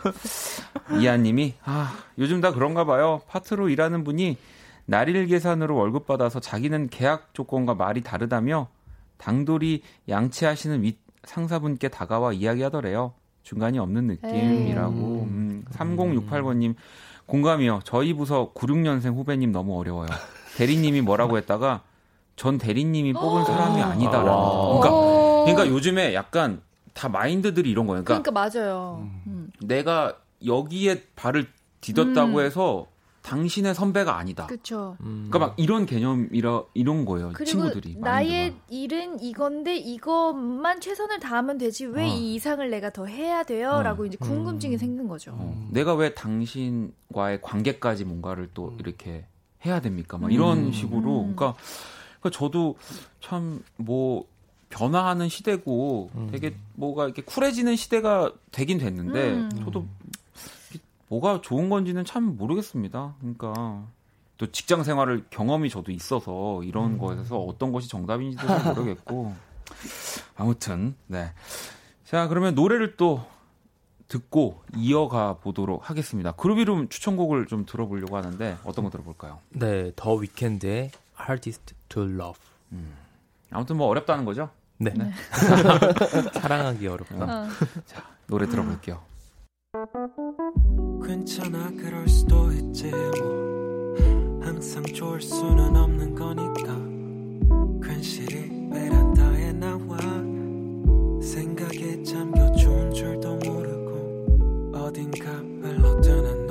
이하님이 아 요즘 다 그런가 봐요. 파트로 일하는 분이 날일 계산으로 월급 받아서 자기는 계약 조건과 말이 다르다며 당돌이 양치하시는 윗 상사분께 다가와 이야기하더래요. 중간이 없는 느낌이라고. 음, 3068번님 공감이요. 저희 부서 96년생 후배님 너무 어려워요. 대리님이 뭐라고 했다가 전 대리님이 뽑은 사람이 아니다라는. 와. 그러니까 어. 그러니까 요즘에 약간 다 마인드들이 이런 거예요. 그러니까, 그러니까 맞아요. 음. 내가 여기에 발을 디뎠다고 음. 해서 당신의 선배가 아니다. 그렇죠. 음. 그러니까 막 이런 개념이라 이런 거예요. 그리고 친구들이. 나의 마인드가. 일은 이건데 이것만 최선을 다하면 되지 왜 어. 이 이상을 내가 더 해야 돼요?라고 어. 이제 궁금증이 생긴 거죠. 어, 내가 왜 당신과의 관계까지 뭔가를 또 이렇게 해야 됩니까? 막 이런 음. 식으로. 음. 그러니까, 그러니까 저도 참 뭐 변화하는 시대고 되게 뭐가 이렇게 쿨해지는 시대가 되긴 됐는데 음. 저도 뭐가 좋은 건지는 참 모르겠습니다. 그러니까 또 직장 생활을 경험이 저도 있어서 이런 거에서 어떤 것이 정답인지도 잘 모르겠고 아무튼 네. 자 그러면 노래를 또 듣고 이어가 보도록 하겠습니다. 그룹 이름 추천곡을 좀 들어보려고 하는데 어떤 거 들어볼까요? 네, 더 위켄드의 Hardest to Love. 아무튼 뭐 어렵다는 거죠? 네. 사랑하기 어렵다. 어. 노래 들어볼게요. 괜찮아 그럴 수도 있지 뭐 항상 좋을 수는 없는 거니까 괜시리 베란다에 나와 생각에 잠겨 좋은 줄도 모르고 어딘가 흘러드는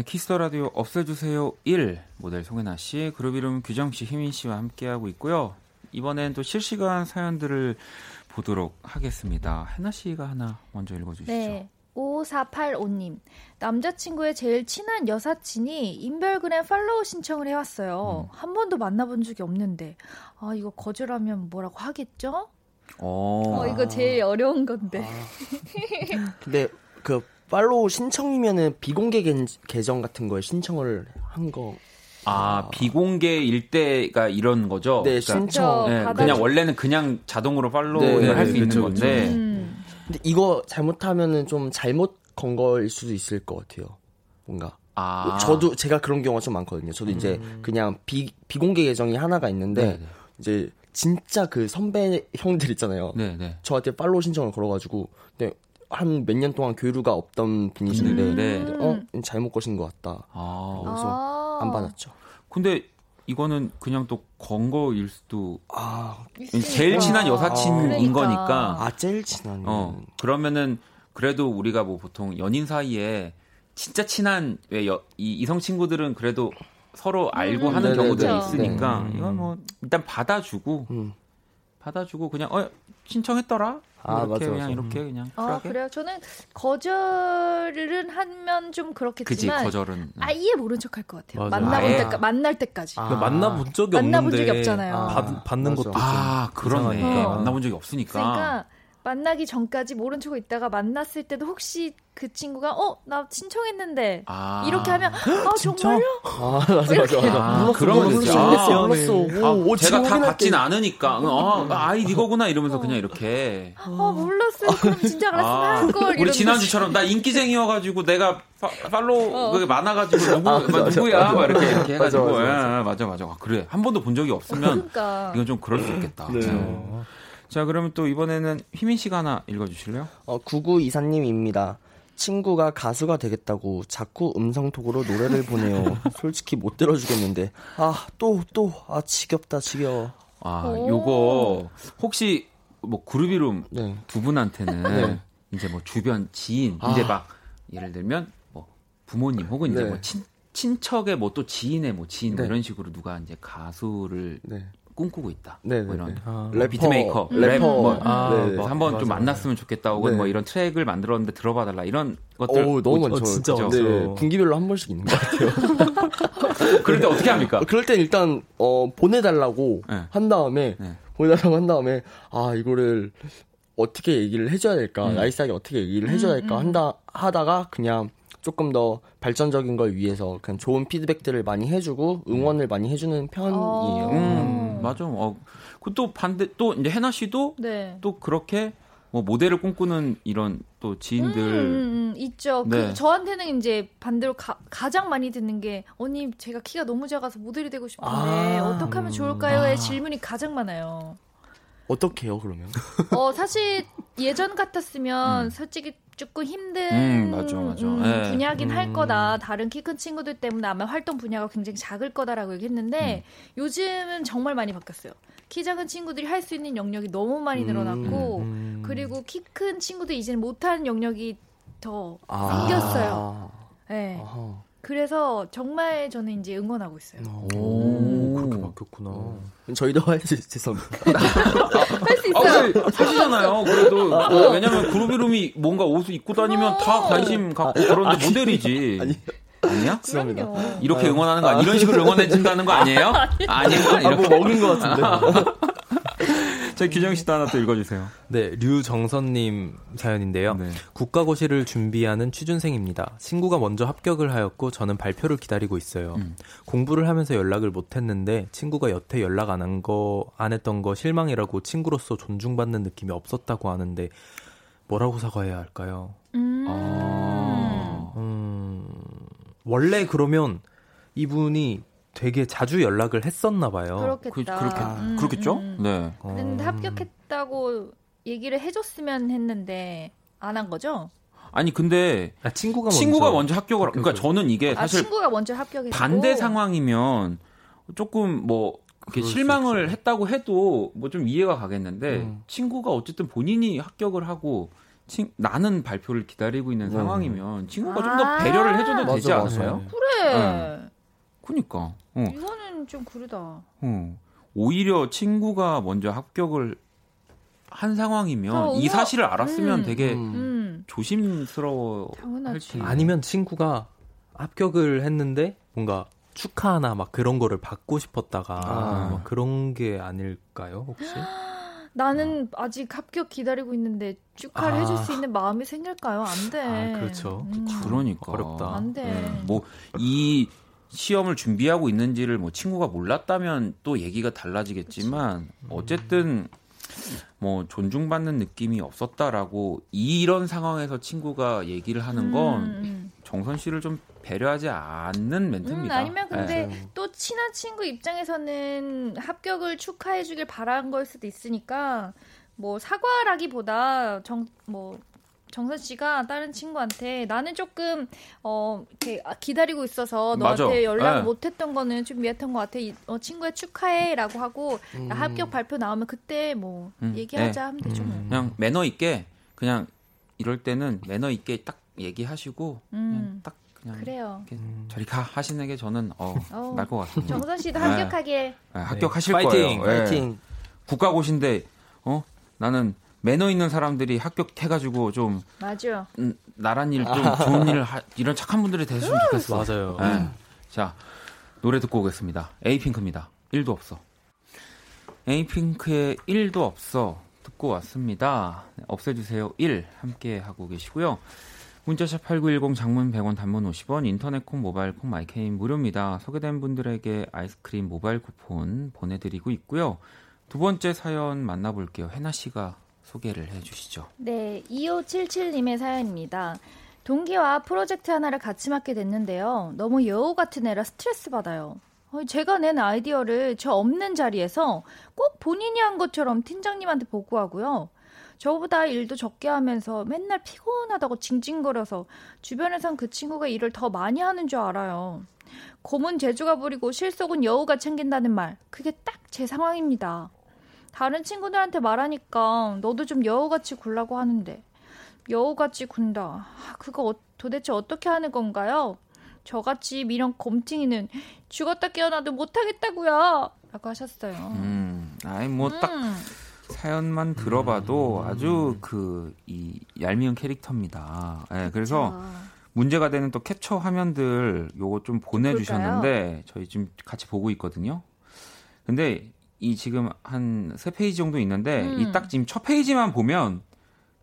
네, 키스 더 라디오 없애주세요 1 모델 송해나 씨, 그루비룸 규정 씨, 휘민 씨와 함께하고 있고요. 이번엔 또 실시간 사연들을 보도록 하겠습니다. 해나 씨가 하나 먼저 읽어주시죠. 네. 5485님. 남자친구의 제일 친한 여사친이 인별그램 follow 신청을 해왔어요. 한 번도 만나본 적이 없는데. 아, 이거 거절하면 뭐라고 하겠죠? 어. 어, 이거 제일 어려운 건데. 근데 그 팔로우 신청이면은 비공개 계- 계정 같은 거에 신청을 한 거. 아, 비공개일 때가 이런 거죠? 네, 그러니까 신청. 네, 받아줘. 그냥 원래는 그냥 자동으로 팔로우를 네, 할수 네, 있는 그쵸, 건데. 음. 근데 이거 잘못하면은 좀 잘못 건 거일 수도 있을 것 같아요. 뭔가. 아. 저도 제가 그런 경우가 좀 많거든요. 저도 이제 그냥 비 비공개 계정이 하나가 있는데 네, 네. 이제 진짜 그 선배 형들 있잖아요. 네, 네. 저한테 팔로우 신청을 걸어가지고 네, 한 몇 년 동안 교류가 없던 분이신데 음, 네. 근데 어 잘못 거신 것 같다. 아. 그래서 아. 안 받았죠. 근데 이거는 그냥 또 건거일 수도 아, 제일 친한 여사친인 그러니까. 거니까. 아 제일 친한. 어, 그러면은 그래도 우리가 뭐 보통 연인 사이에 진짜 친한 왜 여, 이 이성 친구들은 그래도 서로 알고 음, 하는 네네, 경우들이 네. 있으니까 네. 이건 뭐 일단 받아주고 음. 받아주고 그냥 어 신청했더라 아, 이렇게 맞아, 그냥 맞아. 이렇게 그냥 아, 쿨하게 그래요? 저는 거절은 하면 좀 그지 그렇겠지만 거절은 아예 모른 척할 것 같아요. 맞아. 아예. 때까 만날 때까지. 아. 근데 만나본 적이 만나본 없는데 적이 없잖아요. 받, 받는 맞아. 것도 아좀 그러네 이상하니까. 만나본 적이 없으니까 그러니까 만나기 전까지 모른 척 있다가 만났을 때도 혹시 그 친구가 어 나 신청했는데 아. 이렇게 하면 아? 정말요? 아 맞아 맞아. 아, 몰랐어, 그러면 되지. 아, 몰랐어. 아, 오, 제가 다. 받진 않으니까 아, 아 이거구나 이러면서 그냥 이렇게 아 몰랐어요. 그럼 진짜 알았으면 할 걸. 우리 지난주처럼 나 인기쟁이여가지고 내가 파, 팔로우 어. 그게 많아가지고 누구 아, 막 맞아, 누구야 맞아. 막 이렇게 이렇게 맞아, 해가지고 맞아, 맞아 맞아. 맞아. 맞아 아, 그래 한 번도 본 적이 없으면 그러니까 이건 좀 그럴 수 있겠다. 네. 어. 자 그러면 또 이번에는 휘민 씨가 하나 읽어주실래요? 어, 9924님입니다. 친구가 가수가 되겠다고 자꾸 음성톡으로 노래를 보내요. 솔직히 못 들어주겠는데. 아, 또, 또, 아, 지겹다, 지겨워. 아 오. 요거 혹시 뭐 그루비룸 네. 두 분한테는 네. 이제 뭐 주변 지인 아. 이제 막 예를 들면 뭐 부모님 혹은 이제 네. 뭐 친, 친척의 뭐 또 지인의 뭐 지인 뭐 네. 이런 식으로 누가 이제 가수를 네. 꿈꾸고 있다. 네, 뭐 네, 이런 네. 아, 래퍼, beatmaker, 랩, 래퍼. 뭐, 아, 네, 네. 뭐 한번 좀 맞아. 만났으면 좋겠다 혹은 네. 뭐 이런 트랙을 만들었는데 들어봐달라 이런 것들 어우, 너무 많죠. 어, 진짜 그죠? 많죠. 네, 분기별로 한 번씩 있는 것 같아요. 그럴 때 어떻게 합니까? 어, 그럴 땐 일단, 어, 보내달라고 네. 한 다음에, 네. 보내달라고 한 다음에, 아, 이거를 어떻게 얘기를 해줘야 될까, 음. 나이스하게 어떻게 얘기를 해줘야 될까 한다, 하다가 그냥 조금 더 발전적인 걸 위해서 그냥 좋은 피드백들을 많이 해주고 응원을 많이 해주는 편이에요. 어. 음, 맞아. 어, 그또 반대 또 이제 해나 씨도 네. 또 그렇게 뭐 모델을 꿈꾸는 이런 또 지인들 음, 음, 음, 있죠. 네. 그 저한테는 이제 반대로 가, 장 많이 듣는 게 언니 제가 키가 너무 작아서 모델이 되고 싶은데 아, 어떻게 하면 좋을까요?의 질문이 가장 많아요. 어떻게 해요, 그러면? 어 사실 예전 같았으면 솔직히 조금 힘든 음, 맞아, 맞아. 음, 예. 분야긴 할 음. 거다. 다른 키 큰 친구들 때문에 아마 활동 분야가 굉장히 작을 거다라고 얘기했는데 요즘은 정말 많이 바뀌었어요. 키 작은 친구들이 할 수 있는 영역이 너무 많이 늘어났고 음. 그리고 키 큰 친구들이 이제는 못하는 영역이 더 아. 생겼어요. 네. 아하. 그래서 정말 저는 이제 응원하고 있어요. 오, 그렇게 바뀌었구나. 저희도 할 수, 죄송합니다. 할수 아, 있어요. 근데 하시잖아요. 그래도 어, 왜냐면 그루비룸이 뭔가 옷을 입고 다니면 다 관심 갖고 그런 데 모델이지. 아니. 아니야? 죄송합니다. 이렇게 응원하는 거 아니- 이런 식으로 응원해 준다는 거 아니에요? 아니에요? 아, 뭐 이렇게. 먹인 것 같은데. 자, 규정 씨도 하나 또 읽어주세요. 네, 류정선님 사연인데요. 네. 국가고시를 준비하는 취준생입니다. 친구가 먼저 합격을 하였고 저는 발표를 기다리고 있어요. 음. 공부를 하면서 연락을 못 했는데 친구가 여태 연락 안 한 거 안 했던 거 실망이라고 친구로서 존중받는 느낌이 없었다고 하는데 뭐라고 사과해야 할까요? 음. 아. 음, 원래 그러면 이분이 되게 자주 연락을 했었나 봐요. 그렇겠다. 그, 그렇게, 음, 그렇겠죠? 음. 네. 어. 근데 합격했다고 얘기를 해줬으면 했는데 안 한 거죠? 아니, 근데 아, 친구가 친구가 먼저, 먼저 합격을, 그러니까 저는 이게 아 사실 친구가 먼저 합격했고 반대 상황이면 조금 뭐 이렇게 수 실망을. 했다고 해도 뭐 좀 이해가 가겠는데 음. 친구가 어쨌든 본인이 합격을 하고 친, 나는 발표를 기다리고 있는 음. 상황이면 친구가 좀더 아. 배려를 해줘도 맞아, 되지. 않았어요? 그래. 그니까. 어, 이거는 좀 그러다. 어. 오히려 친구가 먼저 합격을 한 상황이면 어, 이. 사실을 알았으면 음. 되게 음. 음. 조심스러워 할 당연하지. 텐데. 아니면 친구가 합격을 했는데 뭔가 축하나 막 그런 거를 받고 싶었다가 아. 막 그런 게 아닐까요 혹시? 나는 아 직 합격 기다리고 있는데 축하를 아. 해줄 수 있는 마음이 생길까요? 안 돼. 아, 그렇죠. 음. 그러니까 어렵다. 안 돼. 뭐 이 시험을 준비하고 있는지를 뭐 친구가 몰랐다면 또 얘기가 달라지겠지만 어쨌든 뭐 존중받는 느낌이 없었다라고 이런 상황에서 친구가 얘기를 하는 건 음, 정선 씨를 좀 배려하지 않는 음. 멘트입니다. 음, 아니면 근데 네. 또 친한 친구 입장에서는 합격을 축하해주길 바란 걸 수도 있으니까 뭐 사과라기보다 정 뭐 정선 씨가 다른 친구한테 나는 조금 어 이렇게 아, 기다리고 있어서 맞아. 너한테 연락 네. 을 못했던 거는 좀 미안한 것 같아. 이- 어, 친구야 축하해라고 하고 음. 합격 발표 나오면 그때 뭐 음, 얘기하자 하면 되죠. 뭐. 그냥 매너 있게 그냥 이럴 때는 매너 있게 딱 얘기하시고 그냥 음. 딱 그냥 그래요. 이렇게 저리 가 하시는 게 저는 어, 어우, 나을 것 같습니다. 정선 씨도 네. 합격하게 네, 합격하실 파이팅! 거예요. 예. 파이팅. 국가고시인데 어 나는 매너 있는 사람들이 합격해가지고 좀 맞아. 음, 나란 일 좀 좋은 일을 하, 이런 착한 분들이 됐으면 좋겠어. 맞아요. 예. 자 노래 듣고 오겠습니다. 에이핑크입니다. 1도 없어. 에이핑크의 1도 없어 듣고 왔습니다. 네, 없애주세요 1 함께 하고 계시고요. 문자샵 8910 장문 100원 단문 50원 인터넷 콩 모바일 콩 마이케이는 무료입니다. 소개된 분들에게 아이스크림 모바일 쿠폰 보내드리고 있고요. 두 번째 사연 만나볼게요. 해나 씨가 소개를 해주시죠. 네, 2577님의 사연입니다. 동기와 프로젝트 하나를 같이 맡게 됐는데요. 너무 여우 같은 애라 스트레스 받아요. 어, 제가 낸 아이디어를 저 없는 자리에서 꼭 본인이 한 것처럼 팀장님한테 보고하고요. 저보다 일도 적게 하면서 맨날 피곤하다고 징징거려서 주변에선 그 친구가 일을 더 많이 하는 줄 알아요. 고문 재주가 부리고 실속은 여우가 챙긴다는 말. 그게 딱 제 상황입니다. 다른 친구들한테 말하니까 너도 좀 여우같이 굴라고 하는데 여우같이 군다. 아, 그거 어- 도대체 어떻게 하는 건가요? 저같이 미련 곰팅이는 죽었다 깨어나도 못하겠다고요. 라고 하셨어요. 음, 아이 뭐딱 음, 사연만 들어봐도 아주 그 이 얄미운 캐릭터입니다. 예, 그래서 자, 문제가 되는 또 캡처 화면들 요거 좀 보내주셨는데 저희 지금 같이 보고 있거든요. 근데 이 지금 한 세 페이지 정도 있는데 음. 이딱 지금 첫 페이지만 보면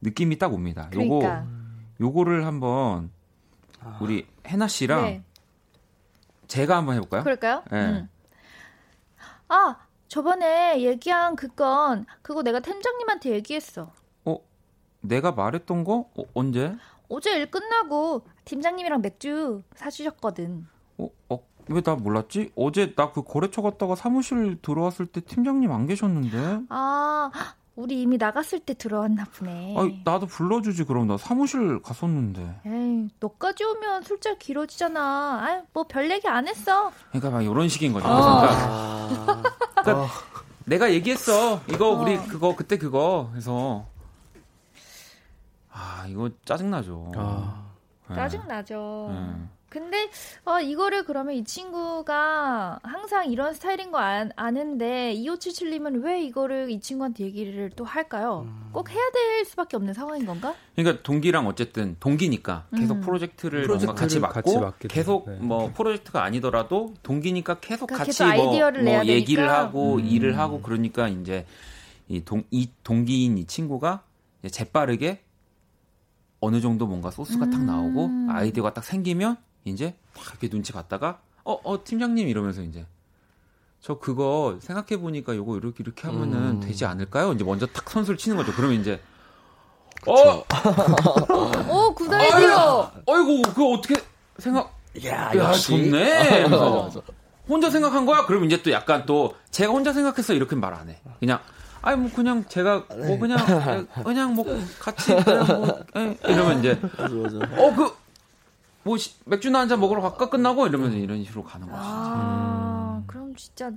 느낌이 딱 옵니다. 요거 그러니까. 요거를 한번 우리 해나 씨랑 네, 제가 한번 해볼까요? 그럴까요? 네. 음. 아, 저번에 얘기한 그건 그거 내가 팀장님한테 얘기했어. 어, 내가 말했던 거 어, 언제? 어제 일 끝나고 팀장님이랑 맥주 사주셨거든. 어, 어, 왜 나 몰랐지? 어제 나 그 거래처 갔다가 사무실 들어왔을 때 팀장님 안 계셨는데? 아, 우리 이미 나갔을 때 들어왔나 보네. 아이, 나도 불러주지, 그럼. 나 사무실 갔었는데. 에이, 너까지 오면 술자리 길어지잖아. 아, 뭐별 얘기 안 했어. 그러니까 막 이런 식인 거죠. 어. 그러니까 아, 내가 얘기했어. 이거, 어. 우리 그거, 그때 그거. 해서. 아, 이거 짜증 나죠. 아, 네. 짜증 나죠. 네. 근데 어, 이거를 그러면 이 친구가 항상 이런 스타일인 거 아, 아는데 2577님은 왜 이거를 이 친구한테 얘기를 또 할까요? 음. 꼭 해야 될 수밖에 없는 상황인 건가? 그러니까 동기랑 어쨌든 동기니까 계속 음. 프로젝트를, 프로젝트를 뭔가 같이 맡고 같이 계속 네. 뭐 프로젝트가 아니더라도 동기니까 계속 그러니까 같이 계속 뭐, 아이디어를 뭐 내야 얘기를. 하고 음. 일을 하고 그러니까 이제 이 동 이 동기인 이 친구가 이제 재빠르게 어느 정도 뭔가 소스가 딱 음. 나오고 아이디어가 딱 생기면 이제 막 이렇게 눈치 봤다가 어 어 팀장님 이러면서 이제 저 그거 생각해 보니까 요거 이렇게 이렇게 하면은 음. 되지 않을까요? 이제 먼저 탁 선수를 치는 거죠. 그러면 이제 어 오, good idea! 어이구 그거 어떻게 생각 야, 야 역시. 좋네 하면서 맞아. 혼자 생각한 거야? 그러면 이제 또 약간 또 제가 혼자 생각했어 이렇게 말 안 해. 그냥 아니 뭐 그냥 제가 뭐 그냥 그냥 뭐 같이 그냥 뭐 에, 이러면 이제 맞아, 맞아. 어그 뭐 맥주나 한 잔 먹으러 갈까 끝나고 이러면 이런 식으로 가는 거지. 아, 그럼 진짜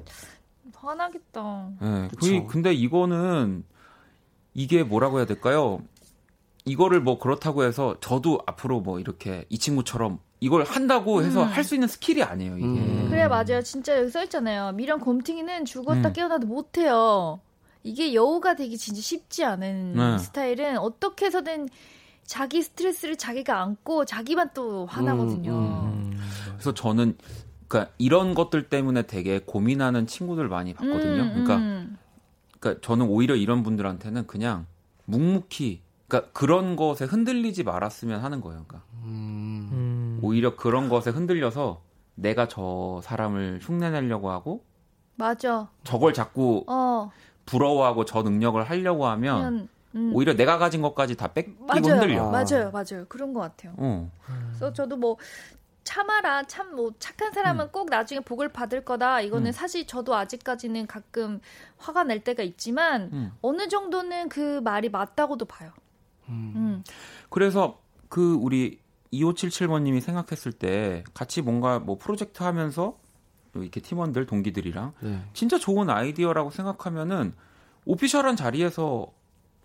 화나겠다. 예, 그쵸. 그 근데 이거는 이게 뭐라고 해야 될까요? 이거를 뭐 그렇다고 해서 저도 앞으로 뭐 이렇게 이 친구처럼 이걸 한다고 해서 음. 할수 있는 skill이 아니에요, 이게. 음. 그래, 맞아요. 진짜 여기 써 있잖아요. 미련 곰팅이는 죽었다 음. 깨어나도 못해요. 이게 여우가 되기 진짜 쉽지 않은 네. 스타일은 어떻게 해서든 자기 스트레스를 자기가 안고 자기만 또 화나거든요. 음, 그래서 저는 그러니까 이런 것들 때문에 되게 고민하는 친구들 많이 봤거든요. 음, 그러니까 음. 그러니까 저는 오히려 이런 분들한테는 그냥 묵묵히 그러니까 그런 것에 흔들리지 말았으면 하는 거예요. 그러니까 음. 음. 오히려 그런 것에 흔들려서 내가 저 사람을 흉내내려고 하고 맞아. 저걸 자꾸 어. 부러워하고 저 능력을 하려고 하면 그냥 음. 오히려 내가 가진 것까지 다 뺏기고 맞아요. 흔들려. 맞아요. 맞아요. 그런 것 같아요. 어. 그래서 저도 뭐 참아라 참 뭐 착한 사람은 꼭 나중에 복을 받을 거다 이거는 음. 사실 저도 아직까지는 가끔 화가 날 때가 있지만 음. 어느 정도는 그 말이 맞다고도 봐요. 음. 음. 그래서 그 우리 2577번님이 생각했을 때 같이 뭔가 뭐 프로젝트 하면서 이렇게 팀원들 동기들이랑 네. 진짜 좋은 아이디어라고 생각하면은 오피셜한 자리에서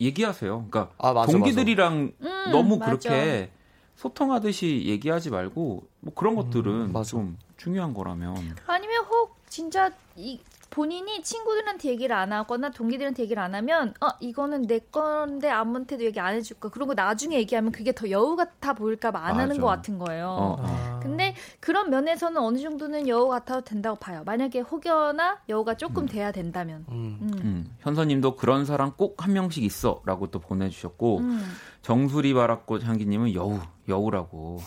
얘기하세요. 그러니까 아, 맞아, 동기들이랑 음, 너무 맞아. 그렇게 소통하듯이 얘기하지 말고 뭐 그런 것들은 맞아. 좀 중요한 거라면 아니면 혹 진짜 이 본인이 친구들한테 얘기를 안 하거나 동기들한테 얘기를 안 하면 어 이거는 내 건데 아무한테도 얘기 안 해줄까 그런 거 나중에 얘기하면 그게 더 여우 같아 보일까 봐 안 하는. 것 같은 거예요. 어, 어. 아. 근데 그런 면에서는 어느 정도는 여우 같아도 된다고 봐요. 만약에 혹여나 여우가 조금 돼야 된다면. 음. 음. 음, 현서님도 그런 사람 꼭 한 명씩 있어라고 또 보내주셨고 음. 정수리 바라꽃 향기님은 여우 여우라고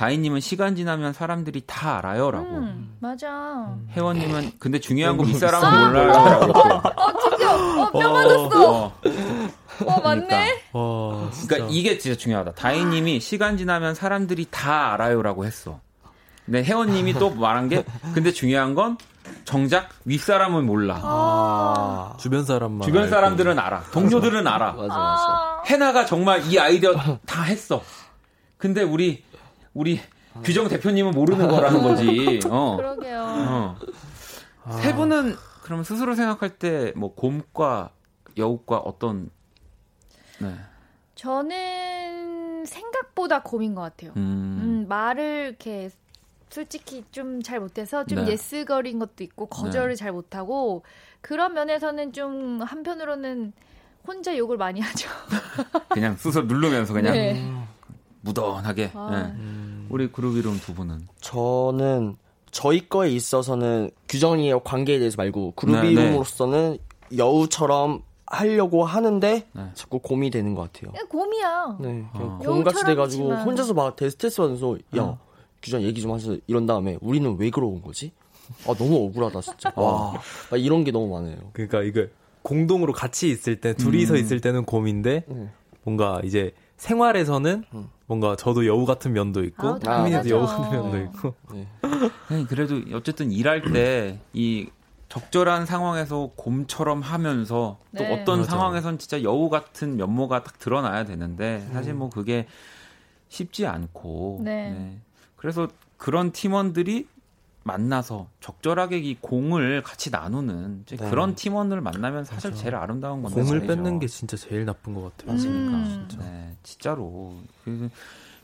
다희님은 시간 지나면 사람들이 다 알아요라고 음, 맞아. 혜원님은 근데 중요한 거 윗사람은 아, 몰라요라고 또. 어, 드디어! 어, 뼈 맞았어! 어, 어, 맞네? 와, 진짜. 그러니까 이게 진짜 중요하다. 다희님이 시간 지나면 사람들이 다 알아요라고 했어. 근데 혜원님이 또 말한 게 근데 중요한 건 정작 윗사람은 몰라. 아. 주변 사람만. 주변 알고. 사람들은 알아. 동료들은 알아. 맞아, 맞아. 아, 해나가 정말 이 아이디어 다 했어. 근데 우리 우리 규정 대표님은 모르는 거라는 거지. 어. 그러게요. 어. 아. 세 분은 그럼 스스로 생각할 때 뭐 곰과 여우과 어떤 네. 저는 생각보다 곰인 것 같아요. 음. 음, 말을 이렇게 솔직히 좀 잘 못해서 좀 네. 예스거린 것도 있고 거절을 잘 못하고 그런 면에서는 좀 한편으로는 혼자 욕을 많이 하죠. 그냥 스스로 누르면서 그냥 네. 무던하게. 아. 네. 음. 우리 그룹 이름 두 분은 저는 저희 거에 있어서는 규정이의 관계에 대해서 말고 그룹 네, 네. 이름으로서는 여우처럼 하려고 하는데 네. 자꾸 곰이 되는 것 같아요. 그냥 곰이야. 네, 어. 곰같이 돼가지고. 혼자서 막 데스트레스 받으면서 야 어. 규정 얘기 좀 하셔 이런 다음에 우리는 왜 그러는 거지? 아 너무 억울하다 진짜. 와막 이런 게 너무 많아요. 그러니까 이거 공동으로 같이 있을 때 둘이서 음. 있을 때는 곰인데 네. 뭔가 이제 생활에서는 음. 뭔가 저도 여우 같은 면도 있고 아, 하민이도 당연하죠. 여우 같은 면도 있고 네. 아니, 그래도 어쨌든 일할 때 이 적절한 상황에서 곰처럼 하면서 또 네. 어떤 맞아. 상황에선 진짜 여우 같은 면모가 딱 드러나야 되는데 사실 뭐 그게 쉽지 않고 네. 그래서 그런 팀원들이 만나서 적절하게 이 공을 같이 나누는 이제 네. 그런 팀원을 만나면 사실 맞아. 제일 아름다운 건데 공을 말이죠. 뺏는 게 진짜 제일 나쁜 것 같아요. 맞으니까 음. 진짜. 네, 진짜로 그,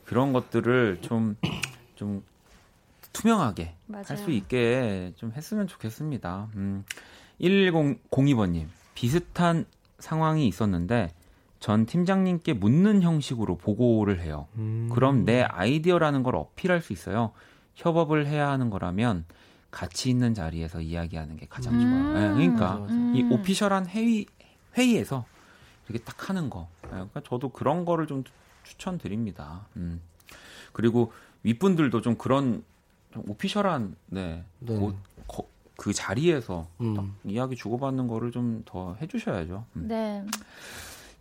그런 것들을 좀좀 투명하게. 할 수 있게 좀 했으면 좋겠습니다. 음, 1102번님 비슷한 상황이 있었는데 전 팀장님께 묻는 형식으로 보고를 해요. 음. 그럼 내 아이디어라는 걸 어필할 수 있어요. 협업을 해야 하는 거라면 같이 있는 자리에서 이야기하는 게 가장 좋아요. 네, 그러니까 맞아, 맞아. 이 음. 오피셜한 회의 회의에서 이렇게 딱 하는 거. 네, 그러니까 저도 그런 거를 좀 추천드립니다. 음. 그리고 윗분들도 좀 그런 좀 오피셜한 네, 네. 뭐, 거- 그 자리에서 음. 딱 이야기 주고받는 거를 좀 더 해주셔야죠. 음. 네.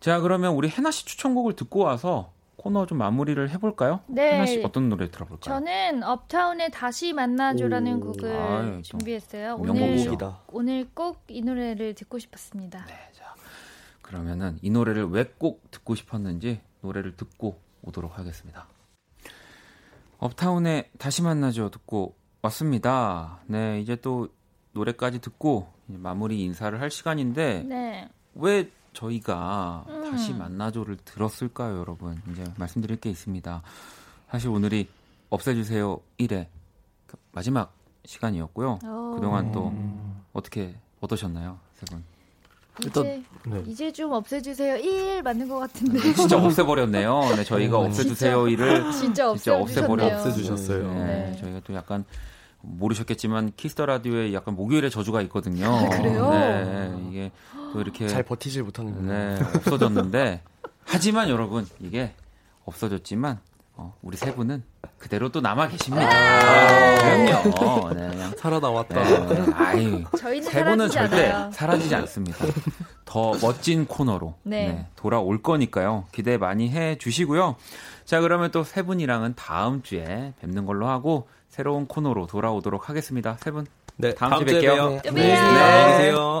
자 그러면 우리 해나 씨 추천곡을 듣고 와서 코너 좀 마무리를 해볼까요? 네. 씨 어떤 노래 들어볼까요? 저는 업타운의 다시 만나줘라는 오. 곡을 아유, 또 준비했어요. 명곡이죠. 오늘 명곡이다. 오늘 꼭 이 노래를 듣고 싶었습니다. 네, 자 그러면은 이 노래를 왜 꼭 듣고 싶었는지 노래를 듣고 오도록 하겠습니다. 업타운의 다시 만나죠 듣고 왔습니다. 네, 이제 또 노래까지 듣고 이제 마무리 인사를 할 시간인데 네. 왜 저희가 음. 다시 만나줘를 들었을까요, 여러분? 이제 말씀드릴 게 있습니다. 사실 오늘이 없애주세요 1회 마지막 시간이었고요. 오. 그동안 또 음. 어떻게 어떠셨나요, 세 분? 이제 네. 이제 좀 없애주세요. 1 맞는 것 같은데. 진짜 없애버렸네요. 네, 저희가 없애주세요 일을 진짜 진짜. 없애버려 없애주셨어요. 네, 네. 저희가 또 약간 모르셨겠지만 키스 더 라디오에 약간 목요일에 저주가 있거든요. 아, 그래요? 네, 이게 또 이렇게 잘 버티질 못하는군요. 네, 없어졌는데 하지만 여러분 이게 없어졌지만 어, 우리 세 분은 그대로 또 남아 계십니다. 아, 그럼요. 네, 그냥 살아 나왔다. 네, 아유, 저희는 세 분은 사라지지 절대 않아요. 사라지지 않습니다. 더 멋진 코너로 네. 네, 돌아올 거니까요. 기대 많이 해 주시고요. 자, 그러면 또 세 분이랑은 다음 주에 뵙는 걸로 하고 새로운 코너로 돌아오도록 하겠습니다. 세 분. 네, 다음 주에 뵐게요. 또 네. 안녕히 계세요.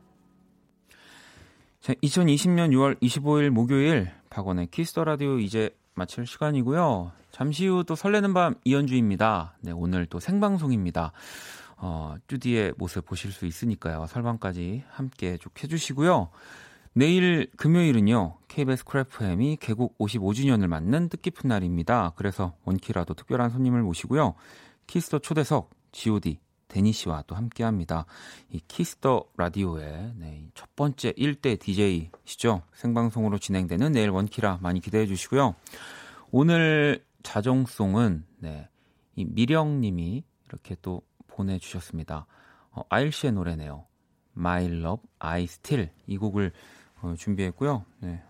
자, 2020년 6월 25일 목요일 박원의 키스 더 라디오 이제 마칠 시간이고요. 잠시 후 또 설레는 밤 이현주입니다. 네, 오늘 또 생방송입니다. 어, 쭈디의 모습 보실 수 있으니까요. 설방까지 함께 쭉 해주시고요. 내일 금요일은요. KBS 쿨FM이 개국 55주년을 맞는 뜻깊은 날입니다. 그래서 원키라도 특별한 손님을 모시고요. 키스 더 초대석 G.O.D 데니 씨와 또 함께 합니다. 이 키스 더 라디오의 네, 첫 번째 1대 DJ시죠. 생방송으로 진행되는 내일 원키라 많이 기대해 주시고요. 오늘 자정송은 네, 이 미령 님이 이렇게 또 보내주셨습니다. 어, 아일 씨의 노래네요. My Love, I Still 이 곡을 어, 준비했고요. 네,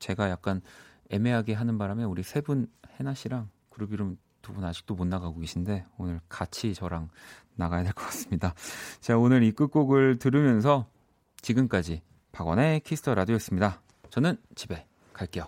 제가 약간 애매하게 하는 바람에 우리 세 분 해나 씨랑 그룹 이름 두 분 아직도 못 나가고 계신데 오늘 같이 저랑 나가야 될 것 같습니다. 자, 오늘 이 끝곡을 들으면서 지금까지 박원의 키스 더 라디오였습니다. 저는 집에 갈게요.